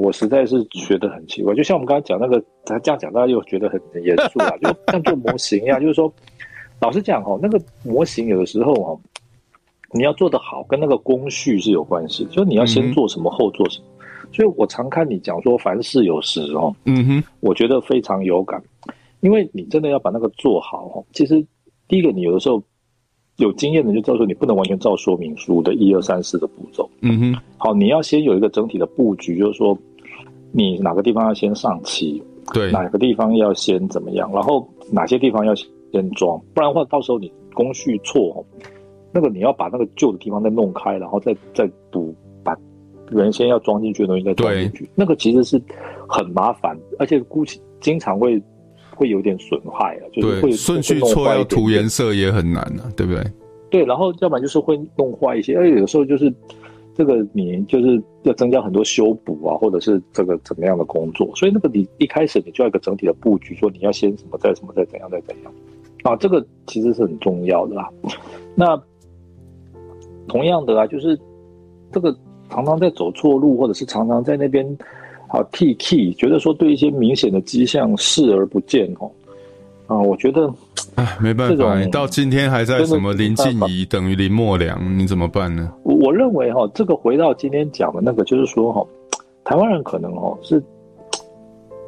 S2: 我实在是觉得很奇怪。就像我们刚才讲那个，他这样讲，大家又觉得很严肃啊，就像做模型一样，就是说，老实讲哦，那个模型有的时候哦，你要做得好，跟那个工序是有关系，就是你要先做什么，后做什么。所以我常看你讲说凡事有时哦，嗯哼，我觉得非常有感，因为你真的要把那个做好哦。其实第一个，你有的时候有经验的就知道说，你不能完全照说明书的一二三四的步骤，嗯哼。好，你要先有一个整体的布局，就是说你哪个地方要先上漆，对，哪个地方要先怎么样，然后哪些地方要先装，不然的话到时候你工序错哦，那个你要把那个旧的地方再弄开，然后再再补。原先要装进去的东西再装进去，那个其实是很麻烦，而且估计经常会会有点损害啊，就是会顺序错要涂颜色也很难啊，对不对？对，然后要不然就是会弄坏一些，而且有时候就是这个你就是要增加很多修补啊，或者是这个怎么样的工作，所以那个你一开始你就要一个整体的布局，说你要先什么再什么再怎样再怎样啊，这个其实是很重要的啦。那同样的啊，就是这个。常常在走错路，或者是常常在那边啊替 key，觉得说对一些明显的迹象视而不见哦。啊，我觉得哎，没办法，你到今天还在什么林静怡等于林默良，你怎么办呢？我我认为哈，这个回到今天讲的那个，就是说哈，台湾人可能哦是，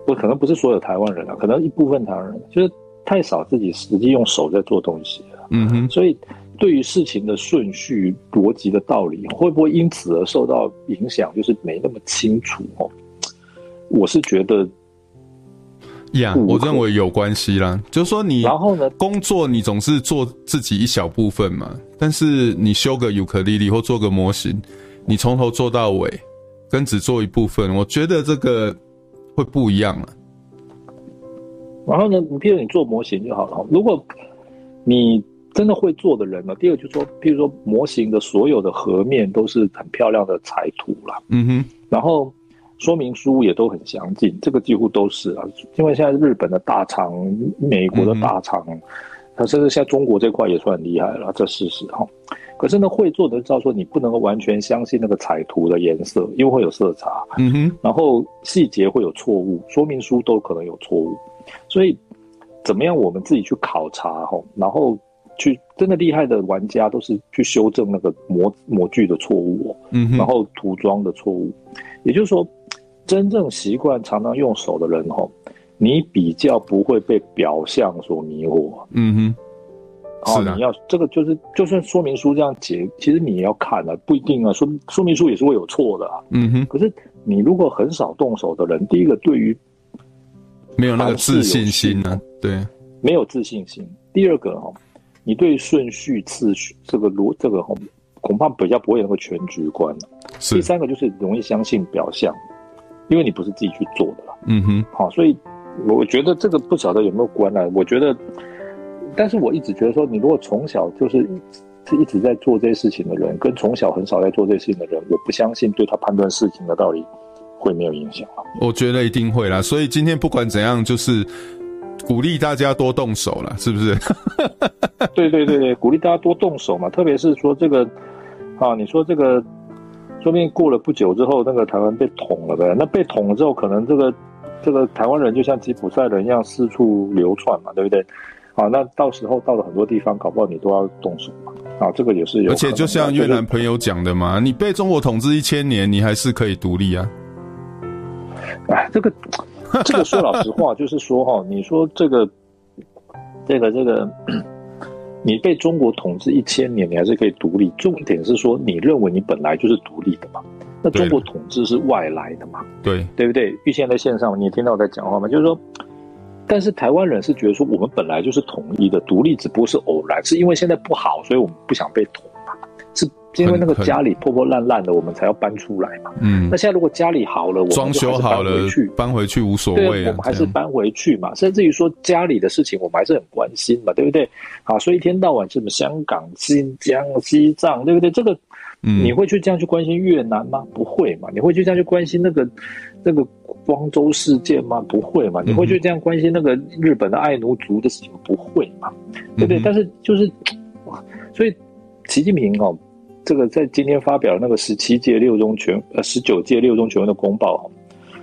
S2: 不可能不是所有台湾人啊，可能一部分台湾人就是太少自己实际用手在做东西了。嗯哼，所以。对于事情的顺序、逻辑的道理，会不会因此而受到影响？就是没那么清楚哦。我是觉得，呀，我认为有关系啦。就是说，你然后呢，工作你总是做自己一小部分嘛，但是你修个尤克里里或做个模型，你从头做到尾，跟只做一部分，我觉得这个会不一样了。然后呢，你譬如你做模型就好了。如果你真的会做的人呢？第二就是说，譬如说模型的所有的盒面都是很漂亮的彩图啦，嗯哼，然后说明书也都很详尽，这个几乎都是啊。因为现在日本的大厂、美国的大厂，它、嗯、甚至现在中国这块也算很厉害了，这事实哈。可是呢，会做的知道说，你不能够完全相信那个彩图的颜色，因为会有色差，嗯哼，然后细节会有错误，说明书都可能有错误，所以怎么样，我们自己去考察哈，然后。去真的厉害的玩家都是去修正那个模模具的错误哦，嗯，然后涂装的错误，也就是说，真正习惯常常用手的人吼，你比较不会被表象所迷惑，嗯哼，是的，你要这个就是就算说明书这样解，其实你也要看啊，不一定啊，说说明书也是会有错的啊，嗯哼，可是你如果很少动手的人，第一个对于没有那个自信心呢，对，没有自信心，第二个哈。你对顺序、次序这个逻这个恐恐怕比较不会有那个全局观。第三个就是容易相信表象，因为你不是自己去做的了。嗯哼，好，所以我觉得这个不晓得有没有关呢？我觉得，但是我一直觉得说，你如果从小就是是一直在做这些事情的人，跟从小很少在做这些事情的人，我不相信对他判断事情的道理会没有影响。我觉得一定会啦。所以今天不管怎样，就是。鼓励大家多动手了，是不是？对对对对，鼓励大家多动手嘛。特别是说这个，啊，你说这个，说不定过了不久之后，那个台湾被捅了呗。那被捅了之后，可能这个这个台湾人就像吉普赛人一样四处流窜嘛，对不对？啊，那到时候到了很多地方，搞不好你都要动手嘛。啊，这个也是有。而且就像越南朋友讲的嘛，你被中国统治一千年，你还是可以独立啊。哎，这个。这个说老实话，就是说哈，你说这个，这个这个，你被中国统治一千年，你还是可以独立。重点是说，你认为你本来就是独立的嘛？那中国统治是外来的嘛？对，对不对？玉现在在线上，你也听到我在讲话吗？就是说，但是台湾人是觉得说，我们本来就是统一的，独立只不过是偶然，是因为现在不好，所以我们不想被统嘛？是。因为那个家里破破烂烂的，我们才要搬出来嘛。嗯，那现在如果家里好了，我们装修好了，搬回去无所谓。对，我们还是搬回去嘛。甚至于说家里的事情，我们还是很关心嘛，对不对？啊，所以一天到晚什么香港、新疆、西藏，对不对？这个
S1: 嗯，
S2: 你会去这样去关心越南吗？不会嘛？你会去这样去关心那个那个光州事件吗？不会嘛？你会去这样关心那个日本的爱奴族的事情？不会嘛？对不对？嗯、但是就是哇，所以习近平哦，这个在今天发表那个十七届六中全呃十九届六中全会的公报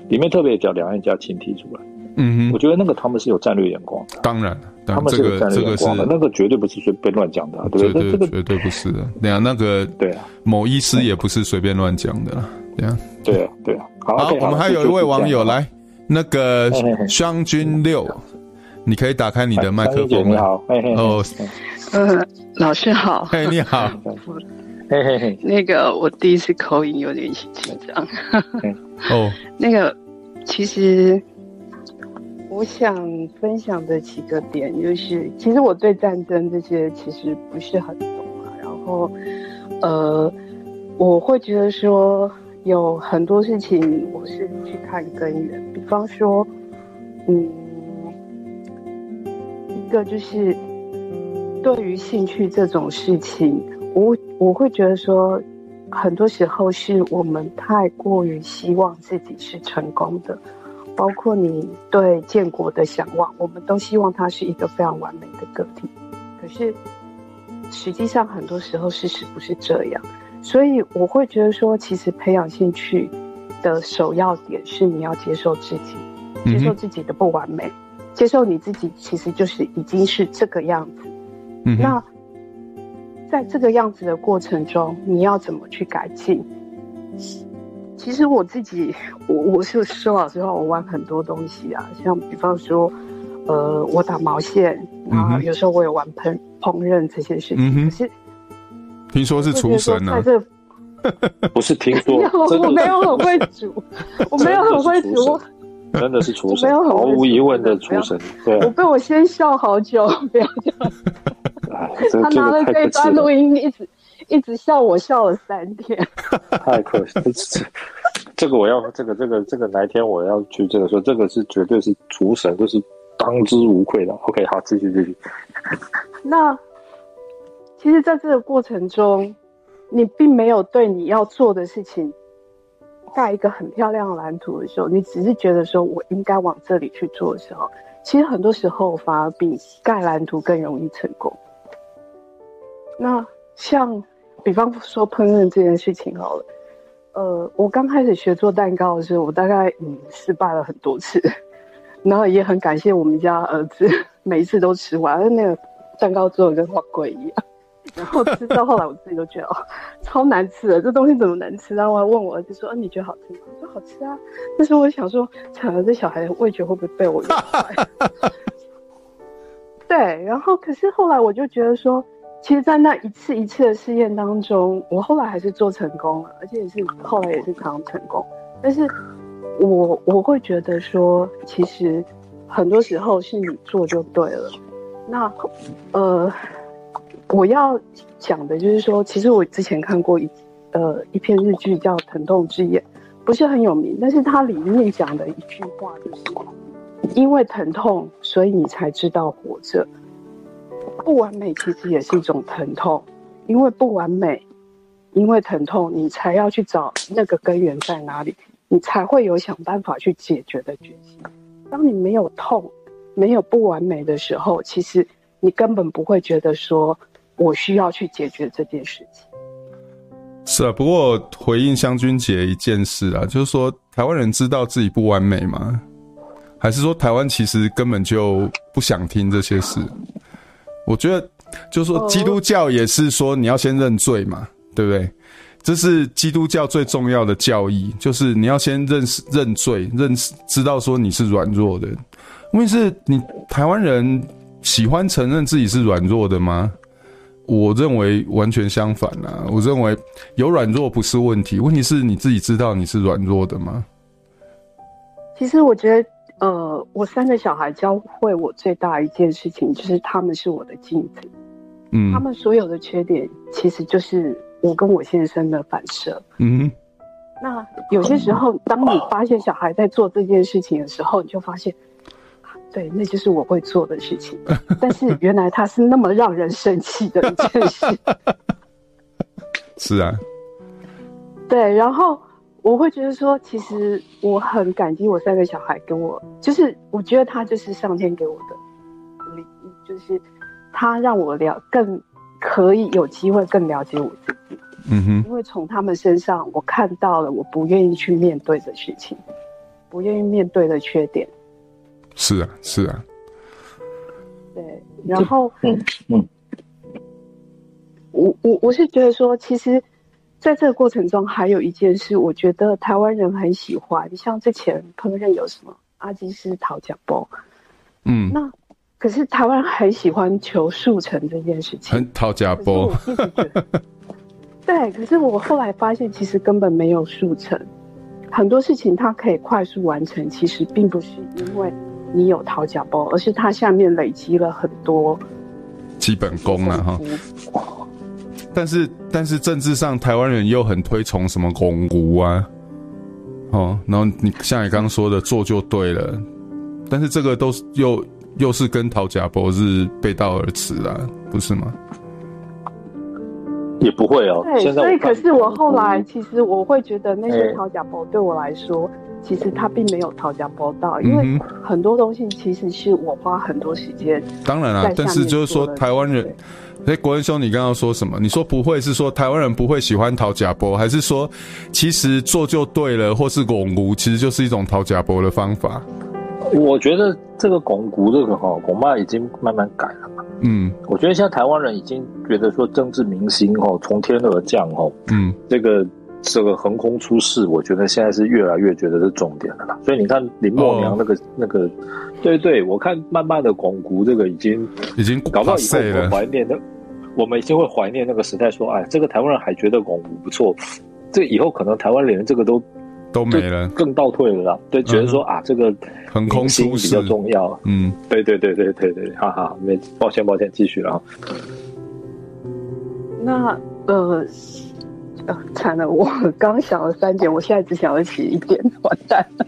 S2: 里面特别讲两岸一家亲提出来。嗯哼，我觉得那个他们是有战略眼光的。
S1: 当然。
S2: 他们是有战略眼光的，那个绝对不是随便乱讲的，对不对？这个
S1: 绝对不是的。对啊，那个对啊，某医师也不是随便乱讲的，对啊，
S2: 对啊，对啊。
S1: 好，我们还有一位网友来，那个湘军六，你可以打开你的麦克风。
S2: 你好，
S6: 哦，嗯，老师好，
S1: 嘿，你好，
S6: 嘿嘿嘿，那个我第一次口音有点紧张，哦，那个其实。我想分享的几个点就是，其实我对战争这些其实不是很懂啊。然后，呃，我会觉得说有很多事情我是去看根源，比方说，嗯，一个就是对于兴趣这种事情，我我会觉得说，很多时候是我们太过于希望自己是成功的。包括你对建国的向往，我们都希望他是一个非常完美的个体。可是实际上很多时候事实不是这样，所以我会觉得说，其实培养兴趣的首要点是你要接受自己，接受自己的不完美，嗯、接受你自己其实就是已经是这个样子。嗯、那在这个样子的过程中，你要怎么去改进？其实我自己，我我是说老实话，我玩很多东西啊，像比方说，呃，我打毛线，然后有时候我也玩烹烹饪这些事情。嗯、哼可是
S1: 听说是厨神呢、啊？
S2: 这 不是听说，
S6: 我没有很会煮，我没有很会煮，
S2: 真的是厨神，毫无疑问的厨神。对，
S6: 我被我先笑好久，不要这样。他拿了这一段录音，一直。一直笑我笑了三天，
S2: 太可惜了。这个我要，这个这个这个哪一天我要去这个说，这个是绝对是厨神，就是当之无愧的。OK，好，继续继续。
S6: 那其实，在这个过程中，你并没有对你要做的事情盖一个很漂亮的蓝图的时候，你只是觉得说我应该往这里去做的时候，其实很多时候反而比盖蓝图更容易成功。那像。比方说烹饪这件事情好了，呃，我刚开始学做蛋糕的时候，我大概嗯失败了很多次，然后也很感谢我们家儿子，每一次都吃完，那个蛋糕做的跟画鬼一样，然后吃到后来我自己都觉得哦超难吃的，这东西怎么难吃？然后我还问我儿子说，啊，你觉得好吃吗？我说好吃啊，但是我想说，惨了，这小孩的味觉会不会被我养坏？对，然后可是后来我就觉得说。其实，在那一次一次的试验当中，我后来还是做成功了，而且也是后来也是常常成功。但是我我会觉得说，其实很多时候是你做就对了。那呃，我要讲的就是说，其实我之前看过一呃一篇日剧叫《疼痛之眼》，不是很有名，但是它里面讲的一句话就是：因为疼痛，所以你才知道活着。不完美其实也是一种疼痛，因为不完美，因为疼痛，你才要去找那个根源在哪里，你才会有想办法去解决的决心。当你没有痛，没有不完美的时候，其实你根本不会觉得说我需要去解决这件事情。
S1: 是啊，不过回应湘君姐一件事啊，就是说台湾人知道自己不完美吗？还是说台湾其实根本就不想听这些事？我觉得，就是说，基督教也是说你要先认罪嘛，对不对？这是基督教最重要的教义，就是你要先认识认罪，认识知道说你是软弱的。问题是，你台湾人喜欢承认自己是软弱的吗？我认为完全相反啊！我认为有软弱不是问题，问题是你自己知道你是软弱的吗？
S6: 其实我觉得。呃，我三个小孩教会我最大一件事情，就是他们是我的镜子。嗯，他们所有的缺点，其实就是我跟我先生的反射。嗯，那有些时候，当你发现小孩在做这件事情的时候，你就发现，对，那就是我会做的事情。但是原来他是那么让人生气的一件事。
S1: 是啊，
S6: 对，然后我会觉得说，其实我很感激我三个小孩跟我，就是我觉得他就是上天给我的礼物，就是他让我了更可以有机会更了解我自己。
S1: 嗯哼，
S6: 因为从他们身上我看到了我不愿意去面对的事情，不愿意面对的缺点。
S1: 是啊，是啊。
S6: 对，然后
S2: 嗯嗯，
S6: 我我我是觉得说，其实。在这个过程中，还有一件事，我觉得台湾人很喜欢，像之前烹饪有什么阿基师讨价包，
S1: 嗯，
S6: 那可是台湾人很喜欢求速成这件事情，
S1: 很讨价包，
S6: 对，可是我后来发现，其实根本没有速成，很多事情它可以快速完成，其实并不是因为你有讨价包，而是它下面累积了很多
S1: 基本功了哈。但是，但是政治上，台湾人又很推崇什么巩固啊，哦，然后你像你刚刚说的，做就对了，但是这个都是又又是跟讨价包是背道而驰啦，不是吗？
S2: 也不会哦。
S6: 对，所以可是我后来其实我会觉得那些讨价包对我来说，其实他并没有讨价包到，因为很多东西其实是我花很多时间。
S1: 当然啦，但是就是说台湾人。哎，国恩兄，你刚刚说什么？你说不会是说台湾人不会喜欢讨价包，还是说其实做就对了，或是巩固，其实就是一种讨价包的方法？
S2: 我觉得这个巩固这个哈，恐怕已经慢慢改了嘛。
S1: 嗯，
S2: 我觉得现在台湾人已经觉得说政治明星哦从天而降哦，嗯，这个这个横空出世，我觉得现在是越来越觉得是重点了啦。所以你看林默娘那个、哦、那个。对对，我看慢慢的巩固这个已经
S1: 已经
S2: 搞到以后怀念的，我们已经会怀念那个时代，说哎，这个台湾人还觉得巩固不错，这以后可能台湾连这个都
S1: 都没了，更
S2: 倒退了啦。对，觉得说啊，这个
S1: 横空出世
S2: 比较重要。嗯，对对对对对对，哈哈，没，抱歉抱歉，继续了哈。
S6: 那呃。惨了，我刚想了三点，我现在只想得起一点，完蛋了。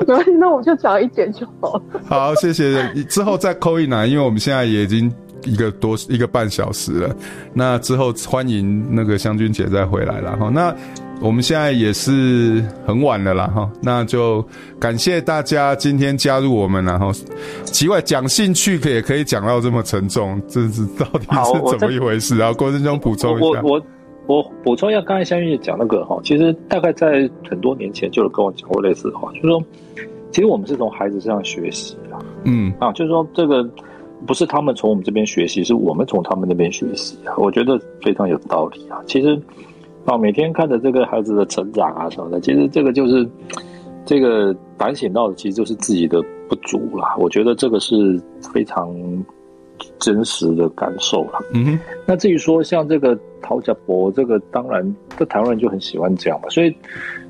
S6: 没关系，那我就讲一点就好了。
S1: 好，谢谢。之后再 call in 来，因为我们现在也已经一个多一个半小时了。那之后欢迎那个湘君姐再回来了哈。那我们现在也是很晚了啦哈。那就感谢大家今天加入我们，然后奇怪讲兴趣可也可以讲到这么沉重，这是到底是怎么一回事？然后郭振中补充一下。
S2: 我我我补充一下，刚才湘君姐讲那个哈，其实大概在很多年前就有跟我讲过类似的话，就是说，其实我们是从孩子身上学习的，嗯啊，就是说这个不是他们从我们这边学习，是我们从他们那边学习啊，我觉得非常有道理啊。其实啊，每天看着这个孩子的成长啊什么的，其实这个就是这个反省到的，其实就是自己的不足啦。我觉得这个是非常。真实的感受了，嗯哼。那至于说像这个陶家博，这个当然，这台湾人就很喜欢这样嘛。所以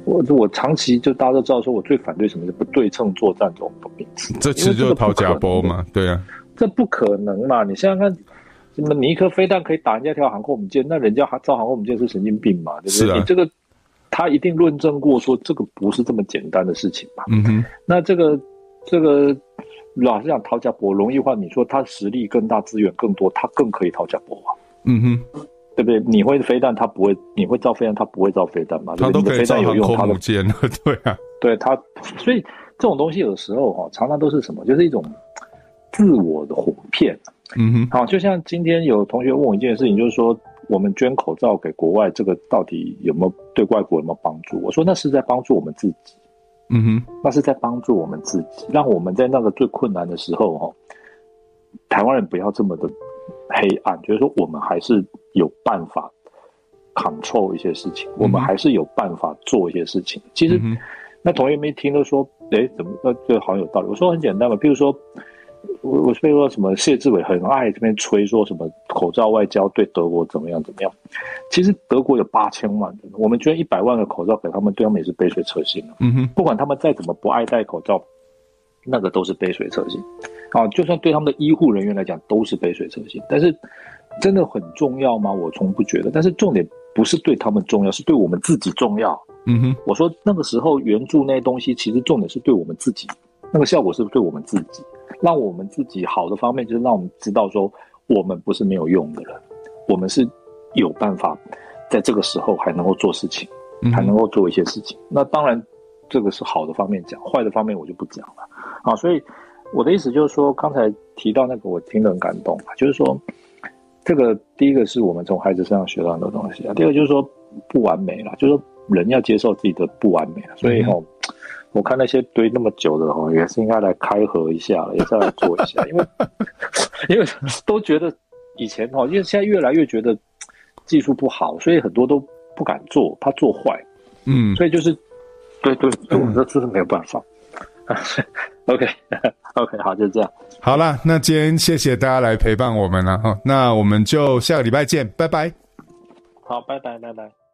S2: 我，我我长期就大家都知道，说我最反对什么是不对称作战这种名词。
S1: 这其实就是陶家博嘛，对啊，
S2: 这不可能嘛。你想想看，什么你一颗飞弹可以打人家一条航空母舰，那人家造航空母舰是神经病嘛？对不对？是啊。你这个他一定论证过说这个不是这么简单的事情嘛。嗯哼。那这个这个。老实讲，讨价包容易话，你说他实力更大，资源更多，他更可以讨价包啊。嗯哼，对不对？你会飞弹，他不会；你会造飞弹，他不会造飞弹嘛？
S1: 他都可以造航空母舰，对啊，
S2: 对他，所以这种东西有的时候哈，常常都是什么，就是一种自我的哄骗。嗯哼，好，就像今天有同学问我一件事情，就是说我们捐口罩给国外，这个到底有没有对外国有没有帮助？我说那是在帮助我们自己。嗯哼，那是在帮助我们自己，让我们在那个最困难的时候，哦，台湾人不要这么的黑暗，就是说我们还是有办法 control 一些事情，我们还是有办法做一些事情。其实，那同学没听都说，哎，怎么那这好像有道理？我说很简单嘛，比如说。我我是被说什么谢志伟很爱这边吹说什么口罩外交对德国怎么样怎么样，其实德国有八千万人，我们捐一百万个口罩给他们，对他们也是杯水车薪了。嗯哼，不管他们再怎么不爱戴口罩，那个都是杯水车薪。啊，就算对他们的医护人员来讲都是杯水车薪。但是真的很重要吗？我从不觉得。但是重点不是对他们重要，是对我们自己重要。嗯哼，我说那个时候援助那些东西，其实重点是对我们自己，那个效果是对我们自己。让我们自己好的方面，就是让我们知道说，我们不是没有用的人，我们是有办法在这个时候还能够做事情，还能够做一些事情。嗯、那当然，这个是好的方面讲，坏的方面我就不讲了。啊，所以我的意思就是说，刚才提到那个，我听得很感动，就是说，这个第一个是我们从孩子身上学到很多东西啊，第二个就是说不完美了，就是说人要接受自己的不完美了，所以哦。嗯我看那些堆那么久的哦，也是应该来开合一下，也是要来做一下，因为 因为都觉得以前哦，因为现在越来越觉得技术不好，所以很多都不敢做，怕做坏。嗯，所以就是对对，我们这次是没有办法。嗯、OK OK，好，就这样。
S1: 好了，那今天谢谢大家来陪伴我们了哈，那我们就下个礼拜见，拜拜。
S2: 好，拜拜，拜拜。